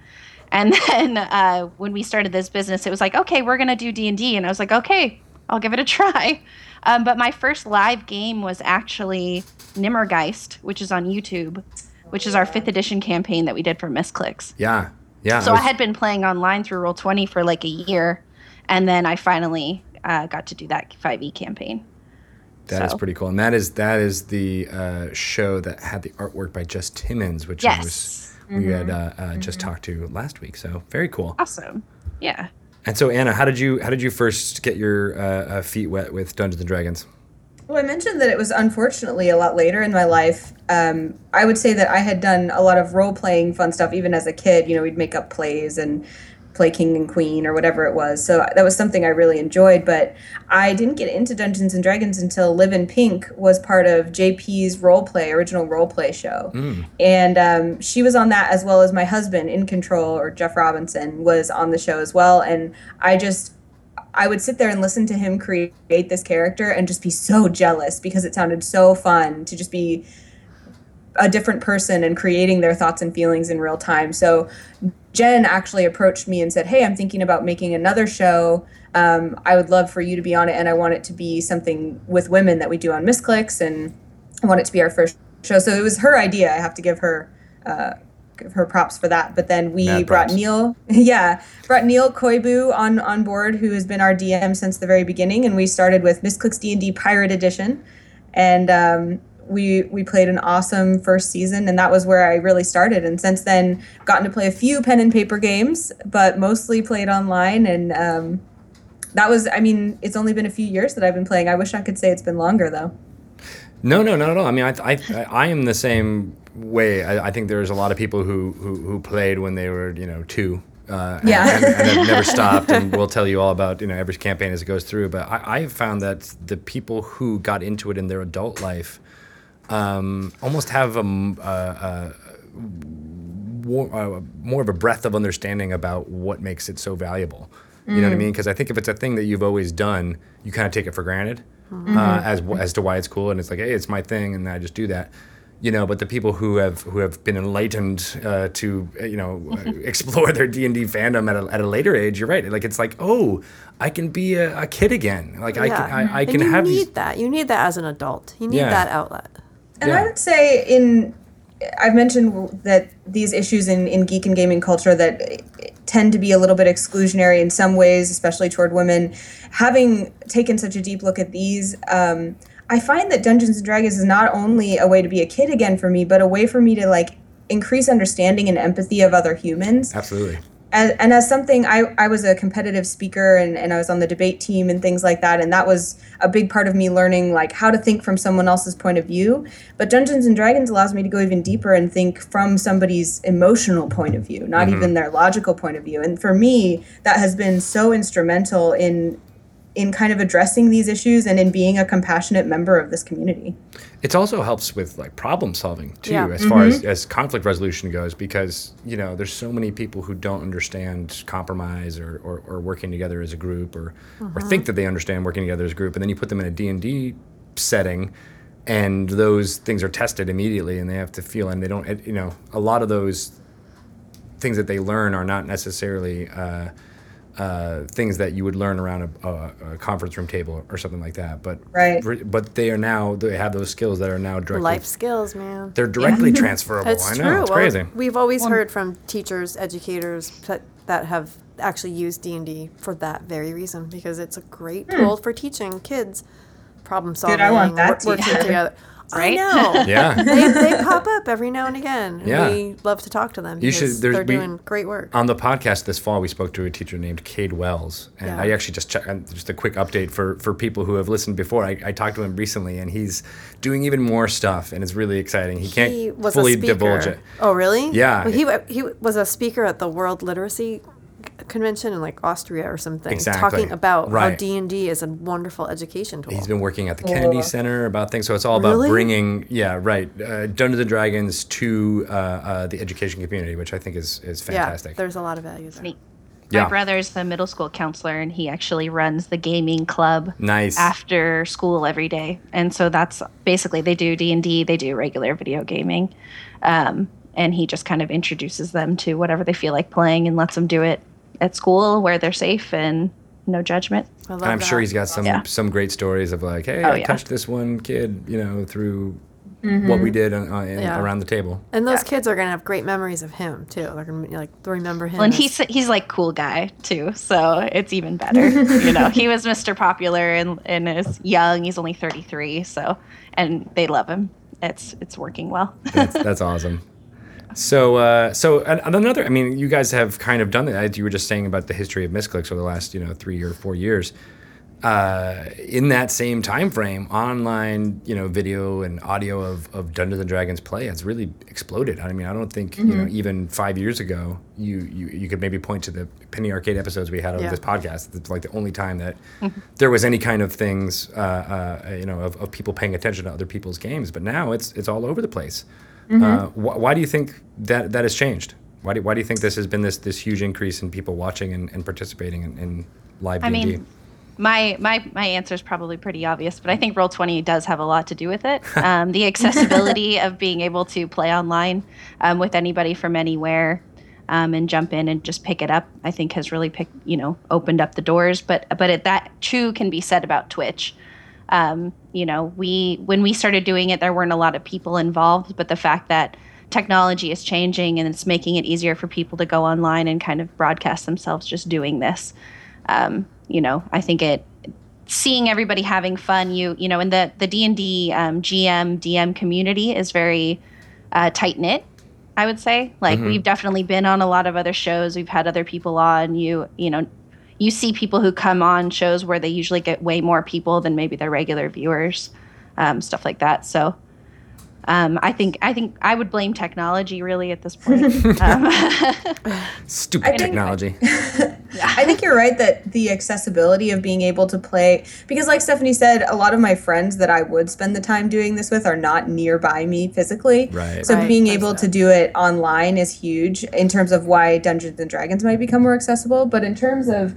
And then uh, when we started this business, it was like, okay, we're gonna do D and D, and I was like, okay, I'll give it a try. Um, but my first live game was actually Nimmergeist, which is on YouTube, which is our fifth edition campaign that we did for Misscliks. Yeah, yeah. So I I had been playing online through Roll Twenty for like a year, and then I finally uh, got to do that 5e campaign. That is So- pretty cool, and that is that is the uh, show that had the artwork by Jess Timmons, which I was Yes. we had uh, uh, just talked to last week. So very cool. Awesome. Yeah. And so Anna, how did you how did you first get your uh, uh, feet wet with Dungeons and Dragons? Well, I mentioned that it was unfortunately a lot later in my life. Um, I would say that I had done a lot of role playing fun stuff even as a kid. You know, we'd make up plays and play king and queen or whatever it was. So that was something I really enjoyed. But I didn't get into Dungeons and Dragons until Live in Pink was part of JP's role play, original role play show. And um, she was on that as well as my husband in control, or Jeff Robinson, was on the show as well. And I just I would sit there and listen to him create this character and just be so jealous because it sounded so fun to just be a different person and creating their thoughts and feelings in real time. So Jen actually approached me and said, "Hey, I'm thinking about making another show. Um, I would love for you to be on it, and I want it to be something with women that we do on Misscliks, and I want it to be our first show." So it was her idea. I have to give her. Uh, give her props for that. But then we Mad brought props. Neil, yeah, brought Neil Koibu on on board, who has been our DM since the very beginning, and we started with Misscliks D and D Pirate Edition, and um, we we played an awesome first season, and that was where I really started. And since then, gotten to play a few pen and paper games, but mostly played online, and um, that was, I mean, it's only been a few years that I've been playing. I wish I could say it's been longer though. No, no, not at all. I mean, I, I, I am the same way. I, I think there's a lot of people who, who, who played when they were, you know, two. Uh, and- Yeah. and, and have never stopped, and we'll tell you all about you know every campaign as it goes through. But I, I have found that the people who got into it in their adult life um, almost have a, a- a more, uh, more of a breadth of understanding about what makes it so valuable. You know what I mean? Because I think if it's a thing that you've always done, you kind of take it for granted uh, as as to why it's cool, and it's like, hey, it's my thing, and I just do that. You know, but the people who have who have been enlightened uh, to uh, you know uh, explore their D and D fandom at a, at a later age, you're right. Like it's like, oh, I can be a, a kid again. Like I can I, I can you have need these. that. You need that as an adult. You need Yeah. that outlet. And Yeah. I would say in I've mentioned that these issues in, in geek and gaming culture that tend to be a little bit exclusionary in some ways, especially toward women. Having taken such a deep look at these, um, I find that Dungeons and Dragons is not only a way to be a kid again for me, but a way for me to like increase understanding and empathy of other humans Absolutely. As, and as something I, I was a competitive speaker and, and i was on the debate team and things like that. And that was a big part of me learning like how to think from someone else's point of view. But dungeons and dragons allows me to go even deeper and think from somebody's emotional point of view not mm-hmm. even their logical point of view. And for me that has been so instrumental in in kind of addressing these issues and in being a compassionate member of this community. It also helps with like problem solving too Yeah. as far as, as conflict resolution goes because you know there's so many people who don't understand compromise or, or, or working together as a group or, or think that they understand working together as a group and then you put them in a d&d setting and those things are tested immediately and they have to feel and they don't you know a lot of those things that they learn are not necessarily uh, uh, things that you would learn around a, a, a conference room table or something like that. But Right. but they are now they have those skills that are now directly Life skills, man. they're directly transferable. It's I know true. it's Well, crazy. We've always heard from teachers, educators that, that have actually used D and D for that very reason because it's a great tool for teaching kids problem solving, I want that wor- working teacher. Together. I Right? know. Yeah. they, they pop up every now and again. Yeah. We love to talk to them You should- they're we- doing great work. On the podcast this fall, we spoke to a teacher named Cade Wells, and Yeah. I actually just checked. Just a quick update for for people who have listened before. I, I talked to him recently, and he's doing even more stuff, and it's really exciting. He can't he was fully a divulge it. Oh, really? Yeah. Well, he he was a speaker at the World Literacy Convention in like Austria or something, Exactly. talking about how D and D is a wonderful education tool. He's been working at the Kennedy Center about things, so it's all about Really? bringing, yeah, right, uh, Dungeons and Dragons to uh, uh, the education community, which I think is is fantastic. Yeah, there's a lot of value there. Neat. Yeah. My brother's the middle school counselor, and he actually runs the gaming club Nice. after school every day. And so that's basically they do D and D, they do regular video gaming, um, and he just kind of introduces them to whatever they feel like playing and lets them do it at school where they're safe and no judgment. I love And I'm sure he's got some Yeah. some great stories of like, hey, Oh, I yeah. touched this one kid, you know, through what we did uh, in, Yeah. around the table. And those kids are gonna have great memories of him too. They're gonna like remember him. Well, and as- he's he's like cool guy too, so it's even better. you know, he was Mr. Popular and and is young. He's only 33, so and they love him. It's it's working well. That's, that's awesome. So, uh, so and, and another, I mean, you guys have kind of done that. You were just saying about the history of Misscliks over the last, you know, three or four years. Uh, in that same time frame, online, you know, video and audio of, of Dungeons and Dragons play has really exploded. I mean, I don't think you know even five years ago you, you you could maybe point to the Penny Arcade episodes we had of Yeah. this podcast. It's like the only time that there was any kind of things, uh, uh, you know, of, of people paying attention to other people's games. But now it's it's all over the place. Uh, wh- why do you think that that has changed? Why do, why do you think this has been this this huge increase in people watching and, and participating in, in live I D&D? mean, my my my answer is probably pretty obvious, but I think Roll Twenty does have a lot to do with it. Um, the accessibility of being able to play online um, with anybody from anywhere um, and jump in and just pick it up, I think has really picked you know opened up the doors. But but it, that too can be said about Twitch. Um, you know, we when we started doing it, there weren't a lot of people involved, but the fact that technology is changing and it's making it easier for people to go online and kind of broadcast themselves just doing this um, you know i think it seeing everybody having fun you you know in the the d&d um, gm dm community is very uh, tight knit i would say. Like we've definitely been on a lot of other shows. We've had other people on you you know you see people who come on shows where they usually get way more people than maybe their regular viewers um, stuff like that so um, I think I think I would blame technology really at this point. um, Stupid I think- technology. I think you're right that the accessibility of being able to play, because like Stephanie said, a lot of my friends that I would spend the time doing this with are not nearby me physically. Right. So Right, being able to do it online is huge in terms of why Dungeons and Dragons might become more accessible. But in terms of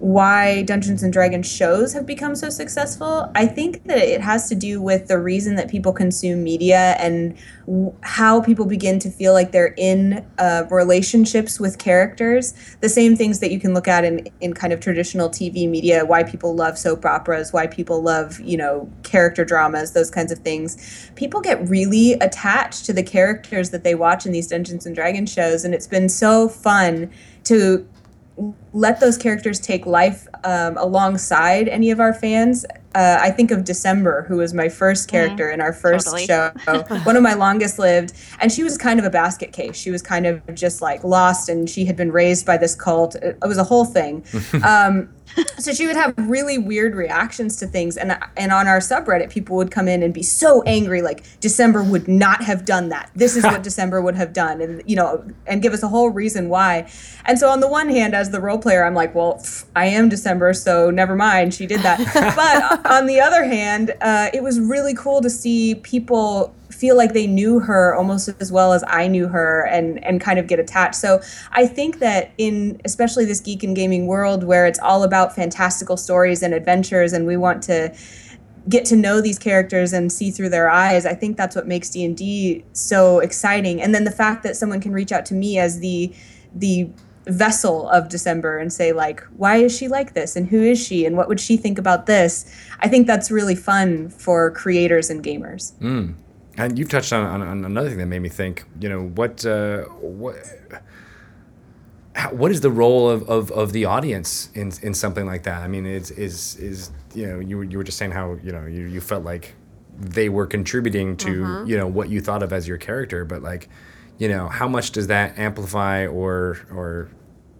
why Dungeons and Dragons shows have become so successful, I think that it has to do with the reason that people consume media and w- how people begin to feel like they're in uh, relationships with characters. The same things that you can look at in, in kind of traditional TV media, why people love soap operas, why people love, you know, character dramas, those kinds of things. People get really attached to the characters that they watch in these Dungeons and Dragons shows. And it's been so fun to let those characters take life um, alongside any of our fans. Uh, I think of December, who was my first character in our first Totally. show, one of my longest lived, and she was kind of a basket case. She was kind of just like lost, and she had been raised by this cult. It, it was a whole thing. um, so she would have really weird reactions to things, and and on our subreddit, people would come in and be so angry, like December would not have done that. This is what December would have done, and you know, and give us a whole reason why. And so on the one hand, as the role player, I'm like, well, pff, I am December, so never mind, she did that. but on the other hand, uh, it was really cool to see people feel like they knew her almost as well as I knew her and and kind of get attached. So I think that in especially this geek and gaming world where it's all about fantastical stories and adventures and we want to get to know these characters and see through their eyes i think that's what makes d&d so exciting. And then the fact that someone can reach out to me as the the vessel of december and say like why is she like this? And who is she? And what would she think about this? I think that's really fun for creators and gamers hmm. And you've touched on, on, on another thing that made me think. You know what? Uh, what? How, what is the role of, of, of the audience in, in something like that? I mean, is is is you know you were, you were just saying how you know you, you felt like they were contributing to Mm-hmm. you know what you thought of as your character, but like you know how much does that amplify or or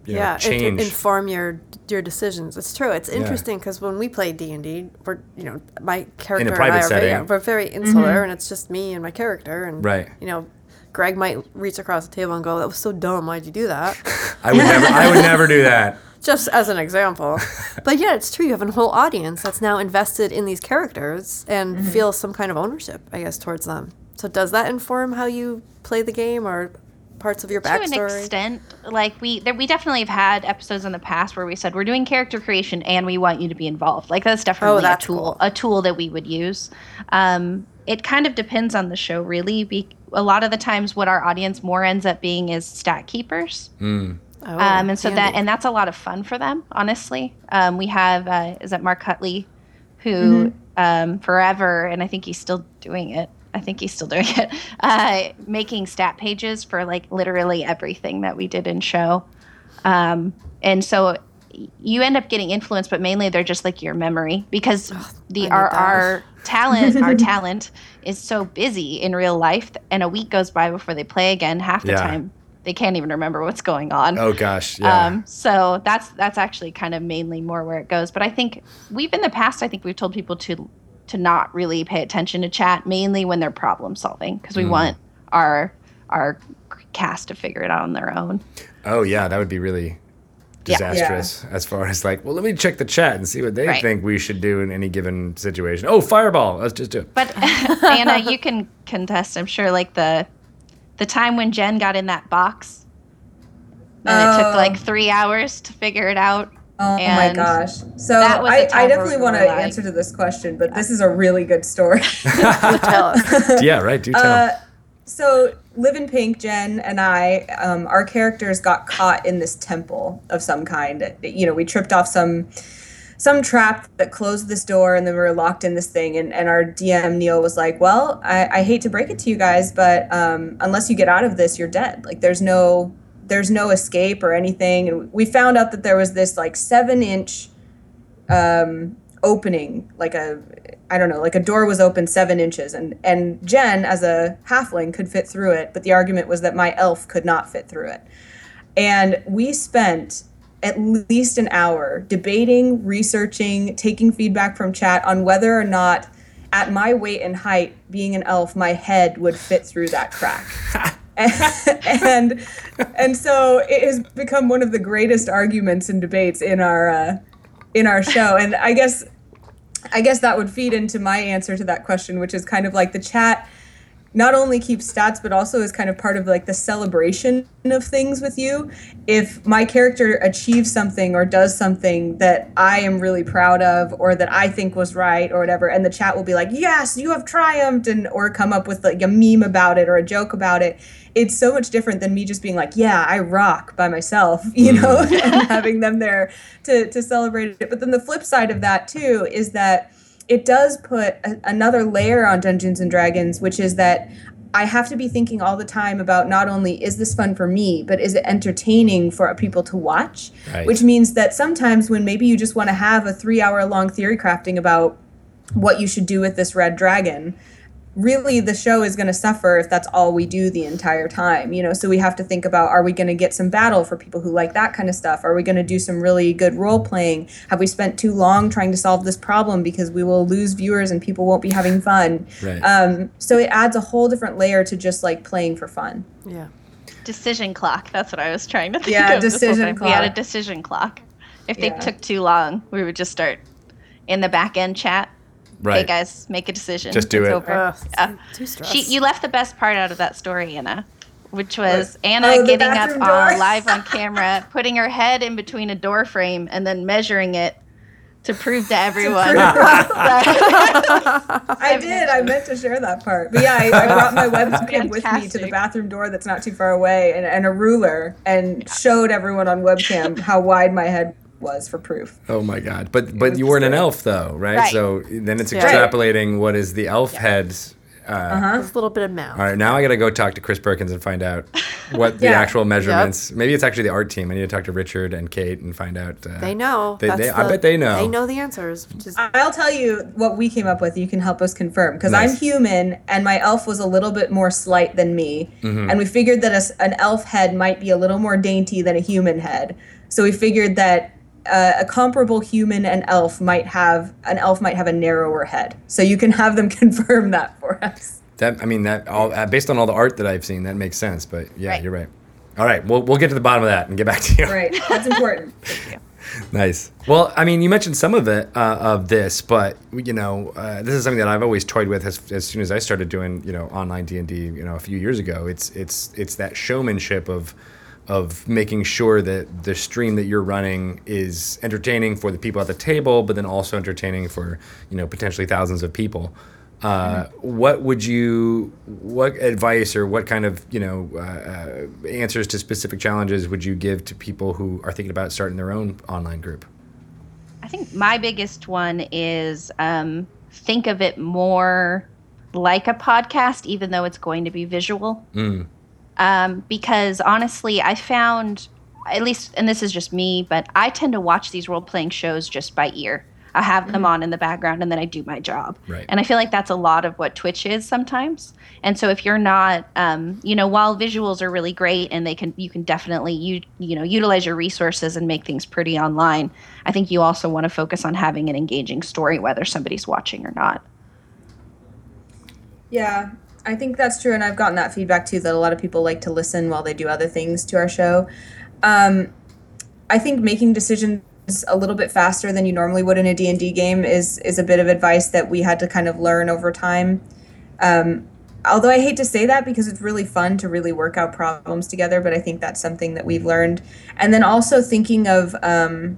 you know, yeah, it, change? it inform your your decisions. It's true. It's interesting because when we play D and D, we're you know my character and private I are very, we're very insular, and it's just me and my character. And Right. you know, Greg might reach across the table and go, "That was so dumb. Why'd you do that?" I would never I would never do that. just as an example. but yeah, it's true. You have a whole audience that's now invested in these characters and Mm-hmm. feels some kind of ownership, I guess, towards them. So does that inform how you play the game or parts of your to an extent like we there, we definitely have had episodes in the past where we said we're doing character creation and we want you to be involved. Like that's definitely Oh, that's a tool cool. a tool that we would use. Um, it kind of depends on the show really be, a lot of the times what our audience more ends up being is stat keepers. Oh, um, and so that and that's a lot of fun for them honestly. Um, we have uh, is it mark Cutley, who um, forever and i think he's still doing it I think he's still doing it. Uh, making stat pages for like literally everything that we did in show, um, and so you end up getting influenced, but mainly they're just like your memory because the our our talent our talent is so busy in real life, and a week goes by before they play again. Half the Yeah. time they can't even remember what's going on. Oh gosh, yeah. Um, so that's that's actually kind of mainly more where it goes. But I think we've in the past, I think we've told people to to not really pay attention to chat, mainly when they're problem solving, because Mm. we want our our cast to figure it out on their own. oh yeah, that would be really Yeah. disastrous as far as like, well, let me check the chat and see what they Right. think we should do in any given situation. Oh, fireball, let's just do it. But Anna, you can contest. I'm sure, like the the time when Jen got in that box, and it took Oh. like three hours to figure it out. Oh my gosh. So that was a I, time I definitely want to like- answer to this question, but this is a really good story. Tell us. yeah, right. Do tell. Uh, so live in pink jen and i um, our characters got caught in this temple of some kind you know we tripped off some some trap that closed this door and then we were locked in this thing and, and our dm neil was like well I, I hate to break it to you guys but um, unless you get out of this you're dead like there's no there's no escape or anything. And we found out that there was this like seven inch um, opening, like a, I don't know, like a door was open seven inches, and and Jen, as a halfling, could fit through it, but the argument was that my elf could not fit through it, and we spent at least an hour debating, researching, taking feedback from chat on whether or not, at my weight and height, being an elf, my head would fit through that crack. and and so it has become one of the greatest arguments and debates in our uh, in our show. And i guess i guess that would feed into my answer to that question which is kind of like the chat not only keeps stats but also is kind of part of like the celebration of things with you. If my character achieves something or does something that i am really proud of or that i think was right or whatever and the chat will be like yes you have triumphed and or come up with like a meme about it or a joke about it it's so much different than me just being like yeah i rock by myself you mm. know and having them there to to celebrate it but then the flip side of that too is that it does put a, another layer on Dungeons and Dragons, which is that I have to be thinking all the time about not only is this fun for me, but is it entertaining for people to watch? Right. Which means that sometimes when maybe you just want to have a three hour long theory crafting about what you should do with this red dragon, really the show is going to suffer if that's all we do the entire time you know so we have to think about are we going to get some battle for people who like that kind of stuff are we going to do some really good role playing have we spent too long trying to solve this problem because we will lose viewers and people won't be having fun Right. um, so it adds a whole different layer to just like playing for fun Yeah. Decision clock. That's what I was trying to think Yeah, of. this whole decision clock. We had a decision clock. If they Yeah. took too long, we would just start in the back end chat. Hey right. guys, make a decision. Just do It's it. Over. Ugh, Yeah. too stressed. She, you left the best part out of that story, Anna, which was Anna Oh, getting up on, live on camera, putting her head in between a door frame, and then measuring it to prove to everyone. I did. I meant to share that part. But yeah, I, I brought my webcam with me to the bathroom door that's not too far away and, and a ruler and showed everyone on webcam how wide my head was for proof. Oh my god! But but you weren't an elf though, right? Right. So then it's Yeah. extrapolating what is the elf head. Uh, Uh-huh. Just a little bit of mouth. All right, now I gotta go talk to Chris Perkins and find out what the actual measurements. Maybe it's actually the art team. I need to talk to Richard and Kate and find out. Uh, They know. They, That's they, I bet they know. They know the answers. Which is, I'll tell you what we came up with. You can help us confirm because I'm human and my elf was a little bit more slight than me, and we figured that a s an elf head might be a little more dainty than a human head. So we figured that uh, a comparable human and elf might have an elf might have a narrower head. So you can have them confirm that for us. That I mean that all uh, based on all the art that I've seen, that makes sense. But yeah, Right. you're right. All right, we'll we'll get to the bottom of that and get back to you. Right, that's important. Nice. Well, I mean, you mentioned some of it uh, of this, but you know, uh, this is something that I've always toyed with as, as soon as I started doing you know online D and D. You know, a few years ago. It's it's it's that showmanship of of making sure that the stream that you're running is entertaining for the people at the table, but then also entertaining for you know potentially thousands of people. Uh, what would you, what advice or what kind of you know uh, uh, answers to specific challenges would you give to people who are thinking about starting their own online group? I think my biggest one is um, think of it more like a podcast, even though it's going to be visual. Mm. Um, because honestly, I found, at least, and this is just me, but I tend to watch these role playing shows just by ear. I have them on in the background and then I do my job. Right. And I feel like that's a lot of what Twitch is sometimes. And so if you're not, um, you know, while visuals are really great and they can, you can definitely, you, you know, utilize your resources and make things pretty online. I think you also want to focus on having an engaging story, whether somebody's watching or not. Yeah, I think that's true, and I've gotten that feedback too. That a lot of people like to listen while they do other things to our show. Um, I think making decisions a little bit faster than you normally would in a D&D game is is a bit of advice that we had to kind of learn over time. Um, although I hate to say that because it's really fun to really work out problems together, but I think that's something that we've learned. And then also thinking of um,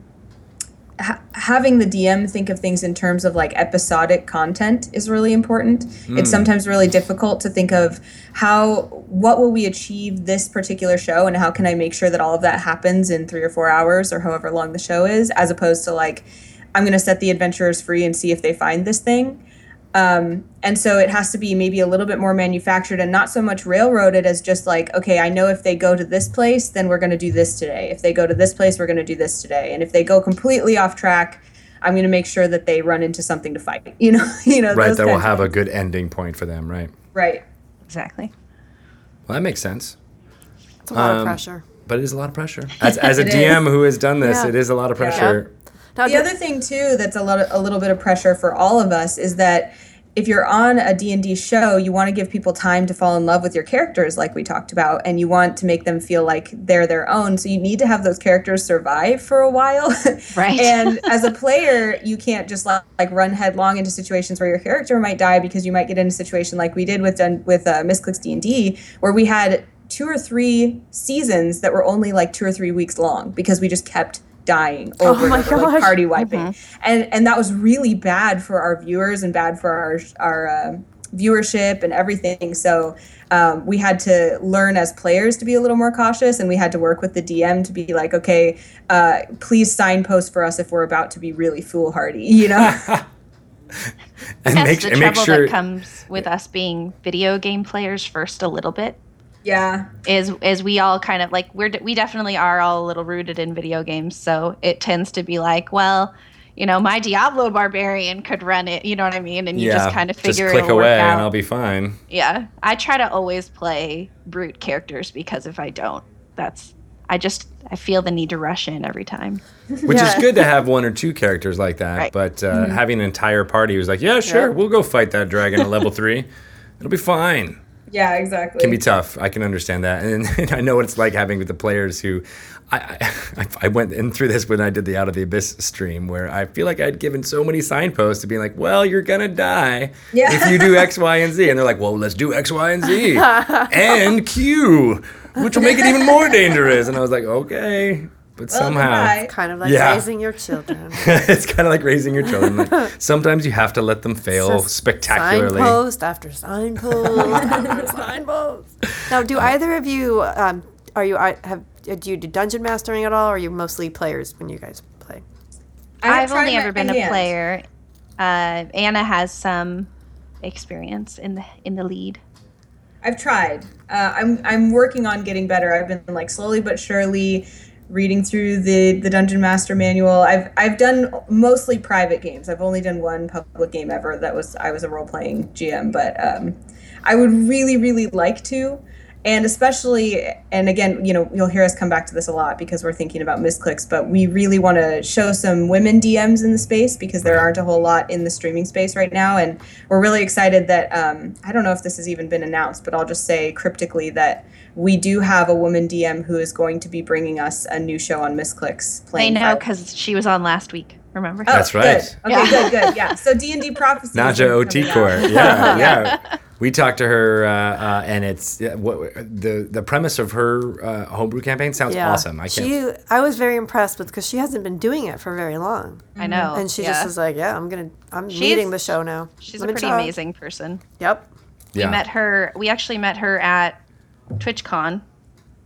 ha- having the DM think of things in terms of like episodic content is really important. Hmm. It's sometimes really difficult to think of how what will we achieve this particular show and how can I make sure that all of that happens in 3 or 4 hours or however long the show is as opposed to like I'm going to set the adventurers free and see if they find this thing. Um, and so it has to be maybe a little bit more manufactured and not so much railroaded as just like, okay, I know if they go to this place, then we're going to do this today. If they go to this place, we're going to do this today. And if they go completely off track, I'm going to make sure that they run into something to fight. You know, you know, Right, that will have a good ending point for them, right? right. Exactly. Well, that makes sense. It's a lot Um, of pressure. But it is a lot of pressure. As, as a It is. DM who has done this, Yeah. it is a lot of pressure. Now, the other thing too that's a lot of, a little bit of pressure for all of us is that if you're on a D&D show, you want to give people time to fall in love with your characters like we talked about and you want to make them feel like they're their own. So you need to have those characters survive for a while. Right. and as a player, you can't just like, run headlong into situations where your character might die because you might get in a situation like we did with with uh, Misscliks D&D where we had two or three seasons that were only like 2 or 3 weeks long because we just kept dying over my and over, like party wiping, and and that was really bad for our viewers and bad for our our uh, viewership and everything. So um, we had to learn as players to be a little more cautious, and we had to work with the DM to be like, okay, uh, please signpost for us if we're about to be really foolhardy, you know. And That's make, the and make trouble sure. that comes with us being video game players first a little bit. Yeah, is is we all kind of like we're we definitely are all a little rooted in video games so it tends to be like well you know my diablo barbarian could run it you know what i mean and you yeah, just kind of figure click it'll away work out and I'll be fine. yeah i try to always play brute characters because if i don't that's i just i feel the need to rush in every time Which is good to have one or two characters like that. Right. But uh, having an entire party who's like, yeah, sure, Yeah. we'll go fight that dragon at level three. It'll be fine. Yeah, exactly. can be tough. I can understand that, and, and I know what it's like having with the players who. I, I, I went in through this when I did the Out of the Abyss stream, where I feel like I'd given so many signposts to being like, "Well, you're gonna die Yeah. if you do X, Y, and Z," and they're like, "Well, let's do X, Y, and Z and Q, which will make it even more dangerous." And I was like, "Okay," but Well, somehow goodbye. kind of like Yeah. raising your children. it's kind of like raising your children. Like, sometimes you have to let them fail Just spectacularly. Signpost after signpost after signpost. Now, do either of you um, are you have do you do dungeon mastering at all, or are you mostly players when you guys play? I have i've only ever been a hand. player uh, anna has some experience in the in the lead I've tried. Uh, I'm I'm working on getting better. I've been like slowly but surely reading through the the Dungeon Master manual. I've I've done mostly private games. I've only done one public game ever. That was I was a role playing GM, but um, I would really really like to. And especially, and again, you know, you'll hear us come back to this a lot because we're thinking about Misscliks, but we really want to show some women DMs in the space because there aren't a whole lot in the streaming space right now. And we're really excited that, um, I don't know if this has even been announced, but I'll just say cryptically that we do have a woman DM who is going to be bringing us a new show on Misscliks. i know because she was on last week remember Oh, That's right. Good. Okay, Yeah. good, good. Yeah. So D and D prophecy. Naja coming OT. Core. Yeah, yeah. We talked to her, uh, uh, and it's yeah, what the the premise of her uh, homebrew campaign sounds awesome. I can't. She, I was very impressed with because she hasn't been doing it for very long, i know and she yeah. just was like, "Yeah, I'm gonna, I'm She's- leading the show now." she's Let a pretty try." amazing person Yep. yeah. We met her. We actually met her at TwitchCon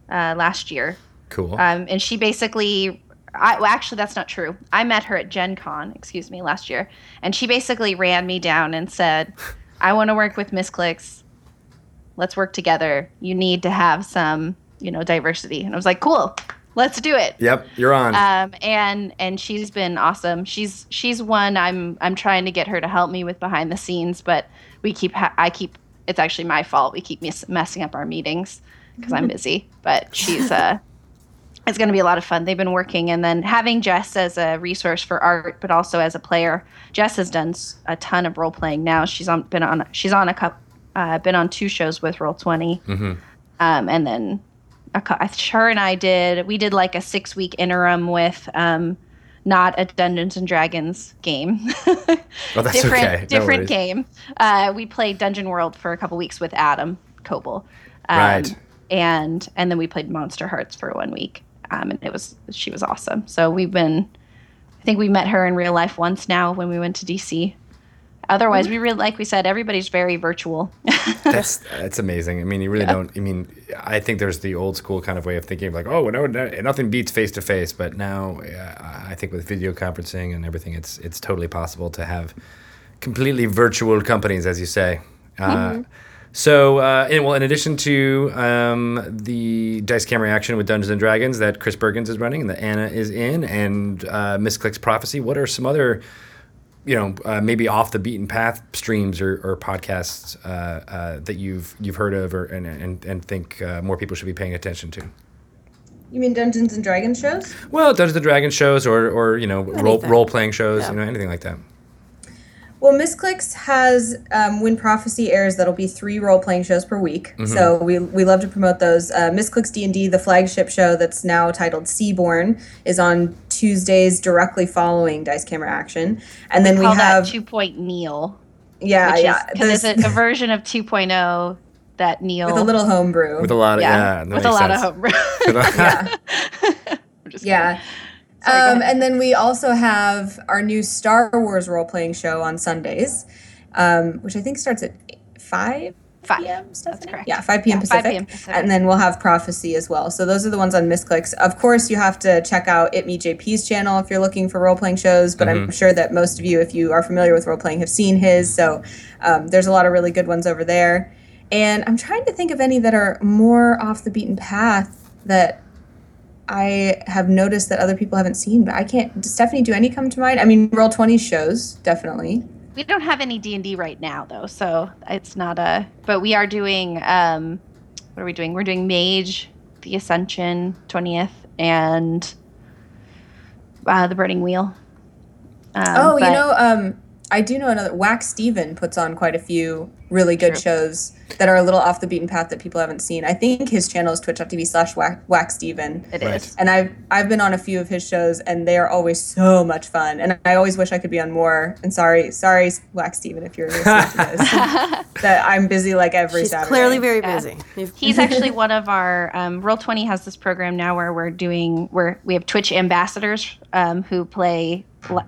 uh, last year, cool. um, and she basically. I, well, actually, that's not true. I met her at Gen Con, excuse me, last year, and she basically ran me down and said, I want to work with Misscliks. Let's work together. You need to have some, you know, diversity. And I was like, cool, let's do it. Yep, you're on. Um, and and she's been awesome. She's she's one I'm I'm trying to get her to help me with behind the scenes, but we keep ha- I keep it's actually my fault. We keep mes- messing up our meetings because I'm busy. But she's uh it's going to be a lot of fun. They've been working, and then having Jess as a resource for art, but also as a player. Jess has done a ton of role playing now. She's on been on she's on a cup uh, been on two shows with Roll 20 um, and then a, cou- I- her and I did we did like a six week interim with um, not a Dungeons and Dragons game. Oh, that's different okay. No different worries. game. Uh, we played Dungeon World for a couple weeks with Adam Koebel. Um, Right. And and then we played Monster Hearts for one week. Um, and it was she was awesome. So we've been I think we met her in real life once now when we went to DC. Otherwise, we really like we said everybody's very virtual. That's that's amazing. I mean, you really don't. I mean, I think there's the old school kind of way of thinking of like, oh, no, no nothing beats face to face. But now, uh, I think with video conferencing and everything, it's it's totally possible to have completely virtual companies, as you say. Uh, So, uh, and, well, in addition to um, the Dice Camera action with Dungeons and Dragons that Chris Perkins is running and that Anna is in, and uh, Misscliks Prophecy, what are some other you know, uh, maybe off the beaten path streams or, or podcasts uh, uh, that you've you've heard of or and and, and think uh, more people should be paying attention to? You mean Dungeons and Dragons shows? Well, Dungeons and Dragons shows or or you know role Anything. role playing shows, Yeah. you know, anything like that. Well, Misscliks has um, when Prophecy airs, that'll be three role playing shows per week. Mm-hmm. So we we love to promote those. Uh, Misscliks D and D, the flagship show that's now titled Seaborn, is on Tuesdays directly following Dice Camera Action, and then we Call have that 2.0 Neil, yeah which yeah because there's- it's a, a version of 2.0 that Neil with a little homebrew. With a lot of yeah, that with a makes lot sense. of homebrew. yeah. I'm just yeah. Sorry, Um, and then we also have our new Star Wars role playing show on Sundays, um, which I think starts at five Five. p.m. Stephanie? correct. Yeah, five p.m. Yeah, 5 p.m. Pacific. And then we'll have Prophecy as well. So those are the ones on Misscliks. Of course, you have to check out It Me JP's channel if you're looking for role playing shows. But I'm sure that most of you, if you are familiar with role playing, have seen his. So um, there's a lot of really good ones over there. And I'm trying to think of any that are more off the beaten path that I have noticed that other people haven't seen, but I can't. Does Stephanie, do any come to mind? I mean, Roll 20 shows, definitely. We don't have any d&d right now though so it's not a but we are doing um what are we doing we're doing mage the ascension 20th and uh, the burning wheel um, oh, you know, um, I do know another. Wax Steven puts on quite a few really good True. shows that are a little off the beaten path that people haven't seen. I think his channel is twitch.tv slash Wax Wax Steven. it is. And I've I've been on a few of his shows, and they are always so much fun. And I always wish I could be on more. And sorry, sorry, Wax Steven, if you're listening to this, that I'm busy like every She's Saturday. clearly very Yeah. busy. You've- He's actually one of our um, Roll Twenty has this program now where we're doing where we have Twitch ambassadors um, who play li-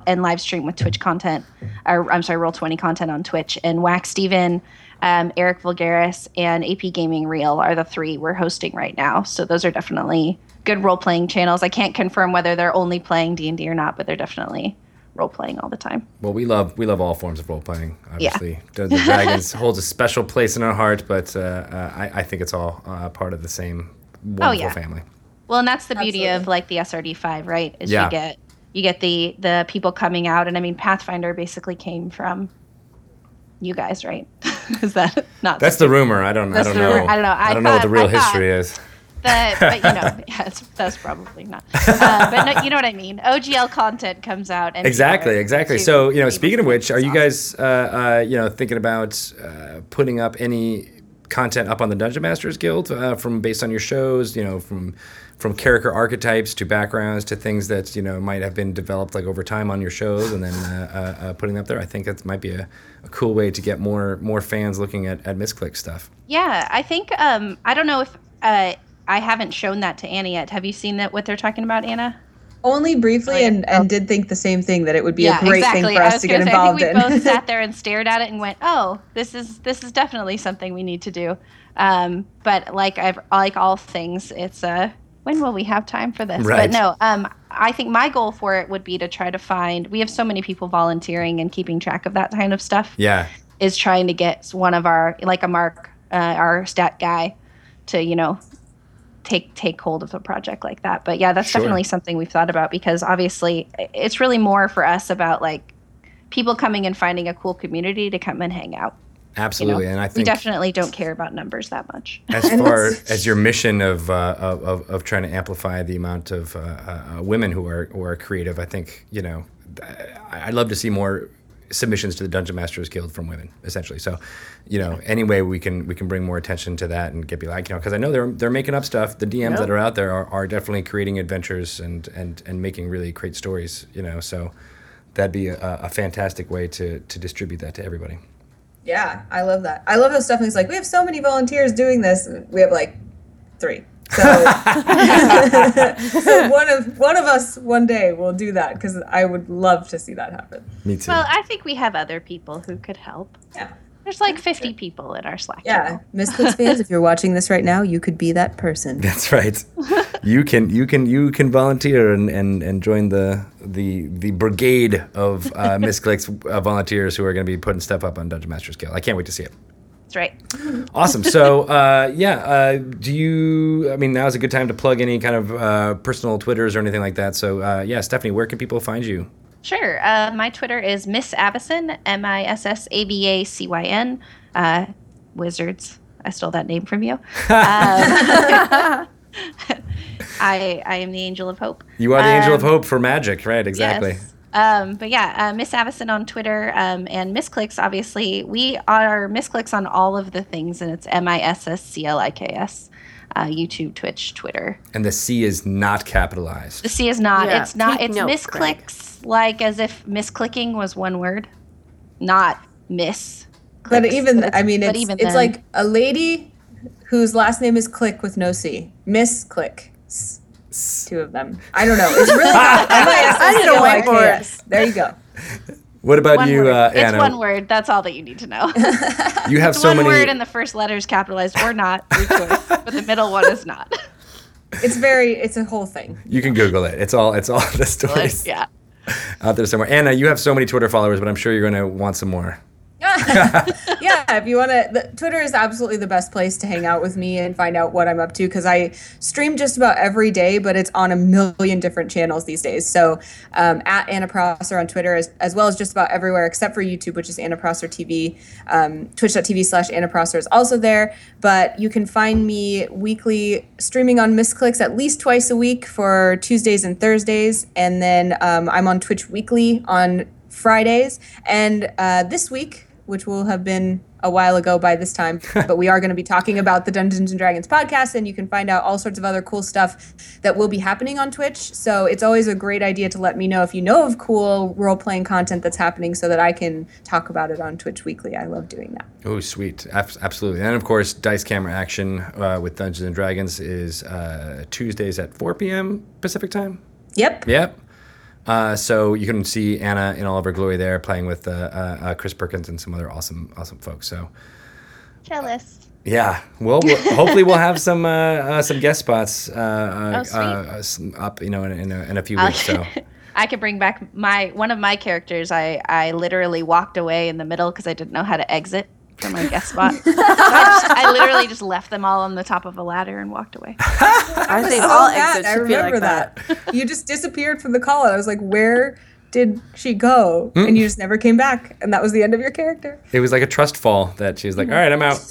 and live stream with Twitch content, or I'm sorry, Roll Twenty content on Twitch. And Wax Steven, um, Eric Vulgaris, and AP Gaming Real are the three we're hosting right now. So those are definitely good role playing channels. I can't confirm whether they're only playing D and D or not, but they're definitely role playing all the time. Well, we love we love all forms of role playing. Obviously, Dungeons and Dragons holds a special place in our heart, but uh, uh, I, I think it's all uh, part of the same wonderful yeah. family. Well, and that's the beauty of like the SRD five, right? Is Yeah. you get you get the the people coming out, and I mean Pathfinder basically came from you guys, right? is that not That's the rumor. I don't. I don't the know. rumor. I don't know. I don't know what the real I history is. the but you know yeah, it's, that's probably not. Uh, but no, you know what I mean. OGL content comes out and Exactly, exactly. So, you know, speaking of which, are you guys, uh, uh, you know, thinking about uh, putting up any content up on the Dungeon Masters Guild uh, from based on your shows? You know, from from character archetypes to backgrounds to things that you know might have been developed like over time on your shows, and then uh, uh, uh, putting up there. I think that might be a, a cool way to get more more fans looking at at Misscliks stuff. Yeah, I think um, I don't know if uh, I haven't shown that to Anna yet. Have you seen that what they're talking about, Anna? Only briefly, Oh, yeah. and, and did think the same thing that it would be a great thing for us to get say, involved I think we in. both sat there and stared at it and went, "Oh, this is this is definitely something we need to do." Um, but like I've like all things, it's uh, when will we have time for this? Right. But no, um, I think my goal for it would be to try to find. We have so many people volunteering and keeping track of that kind of stuff. Yeah, is trying to get one of our like a Mark, uh, our stat guy, to you know take take hold of a project like that. But yeah, that's Sure. definitely something we've thought about because obviously it's really more for us about like people coming and finding a cool community to come and hang out. You know? Absolutely, and I we definitely don't care about numbers that much. as far as your mission of, uh, of, of, of trying to amplify the amount of uh, uh, women who are who are creative, I think you know, I'd love to see more submissions to the Dungeon Masters Guild from women, essentially. So, you know, any way we can we can bring more attention to that and get be like, you know, because I know they're they're making up stuff. The DMs that are out there are, are definitely creating adventures and and and making really great stories. You know, so that'd be a, a fantastic way to to distribute that to everybody. Yeah, I love that. I love how Stephanie's like, we have so many volunteers doing this. and We have like three. So, so one of one of us one day will do that because I would love to see that happen. Me too. Well, I think we have other people who could help. Yeah. There's like 50 people in our Slack. Yeah, channel. Misscliks fans, if you're watching this right now, you could be that person. That's right. you can you can you can volunteer and, and, and join the the the brigade of uh, Misscliks uh, volunteers who are going to be putting stuff up on Dungeon Masters Guild. I can't wait to see it. That's right. Awesome. So uh, yeah, uh, do you? I mean, now's a good time to plug any kind of uh, personal Twitters or anything like that. So uh, yeah, Stephanie, where can people find you? Sure. Uh, my Twitter is Miss Avacyn, M I S S A B A C Y N. Uh, Wizards. I stole that name from you. Um, I I am the Angel of Hope. You are the Angel of Um, Hope for Magic, right? Exactly. Yes. Um, but yeah, uh, Miss Avacyn on Twitter um, and Misscliks, obviously. We are Misscliks on all of the things, and it's M I S S C L I K S. Uh, YouTube, Twitch, Twitter. And the C is not capitalized. The C is not. Yeah, it's not. take It's note, Greg. misclicks, like as if misclicking was one word, not miss. But even it's- I mean, it's even it's then- like a lady whose last name is Click with no C. Miss Click. S- Two of them. I don't know. It's really I need a M-I-S-S-C-L-I-K-S. There you go. What about one you, word. uh, it's Anna? one word. That's all that you need to know. You have It's so one many. word, and the first letter is capitalized or not, your choice. but the middle one is not. It's very. It's a whole thing. you can Google it. It's all. It's all the stories yeah. out there somewhere. Anna, you have so many Twitter followers, but I'm sure you're going to want some more. yeah, if you want to, Twitter is absolutely the best place to hang out with me and find out what I'm up to because I stream just about every day, but it's on a million different channels these days. So um, at Anna Prosser on Twitter, as, as well as just about everywhere except for YouTube, which is Anna Prosser TV. Um, Twitch.tv slash Anna Prosser is also there, but you can find me weekly streaming on Misscliks at least twice a week for Tuesdays and Thursdays, and then um, I'm on Twitch weekly on Fridays. And uh, this week, which will have been a while ago by this time, but we are going to be talking about the Dungeons and Dragons podcast, and you can find out all sorts of other cool stuff that will be happening on Twitch. So it's always a great idea to let me know if you know of cool role playing content that's happening so that I can talk about it on Twitch weekly. I love doing that. Oh, sweet. Abs- absolutely. And of course, Dice Camera Action uh, with Dungeons and Dragons is uh, Tuesdays at 4 p.m. Pacific time. Yep. Yep. Uh, so you can see Anna in all of her glory there, playing with uh, uh, uh, Chris Perkins and some other awesome, awesome folks. So Jealous. yeah, well, we'll hopefully we'll have some uh, uh, some guest spots uh, Oh, up, you know, in, in, a, in a few weeks. So I could bring back my one of my characters. I I literally walked away in the middle because I didn't know how to exit from my guest spot. So I, just, I literally just left them all on the top of a ladder and walked away. I think all that, exits I should be remember like that. that. you just disappeared from the call. I was like, where did she go? Hmm. And you just never came back. And that was the end of your character. it was like a trust fall that she was like, "All right, I'm out.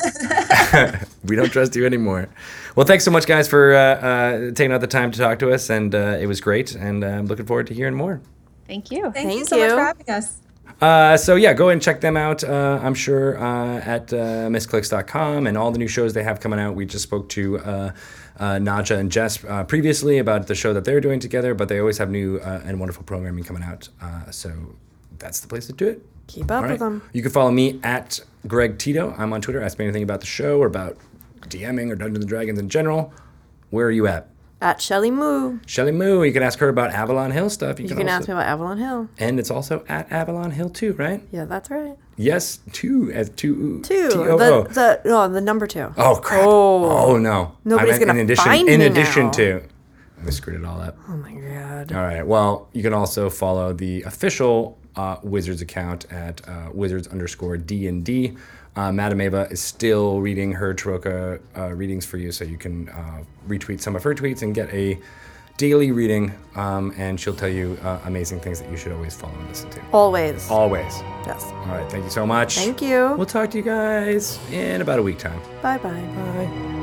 we don't trust you anymore." Well, thanks so much, guys, for uh, uh, taking out the time to talk to us, and uh, it was great. And uh, I'm looking forward to hearing more. Thank you. Thank, you Thank so much for having us. Uh, so yeah, go and check them out. Uh, I'm sure uh, at uh, misscliks.com and all the new shows they have coming out. We just spoke to uh, uh, Naja and Jess uh, previously about the show that they're doing together, but they always have new uh, and wonderful programming coming out. Uh, so that's the place to do it. Keep up All with them. You can follow me at Greg Tito. I'm on Twitter. Ask me anything about the show or about DMing or Dungeons and Dragons in general. Where are you at? At Shelly Moo. Shelly Moo. You can ask her about Avalon Hill stuff. You can ask also- me about Avalon Hill. And it's also at Avalon Hill too, right? Yeah, that's right. Yes, two as two. Two. T-O-O. The, the no, the number two. Oh crap! Oh. Oh, no! Nobody's I meant gonna in addition, find in me addition now. to, I screwed it all up. Oh my god. All right. Well, you can also follow the official uh, Wizards account at uh, Wizards underscore D and D. Uh, Madame Eva is still reading her Tarokka uh, readings for you, so you can uh, retweet some of her tweets and get a daily reading. Um, and she'll tell you uh, amazing things that you should always follow and listen to. Always. Always. yes. All right. Thank you so much. Thank you. We'll talk to you guys in about a week time. Bye bye. Bye.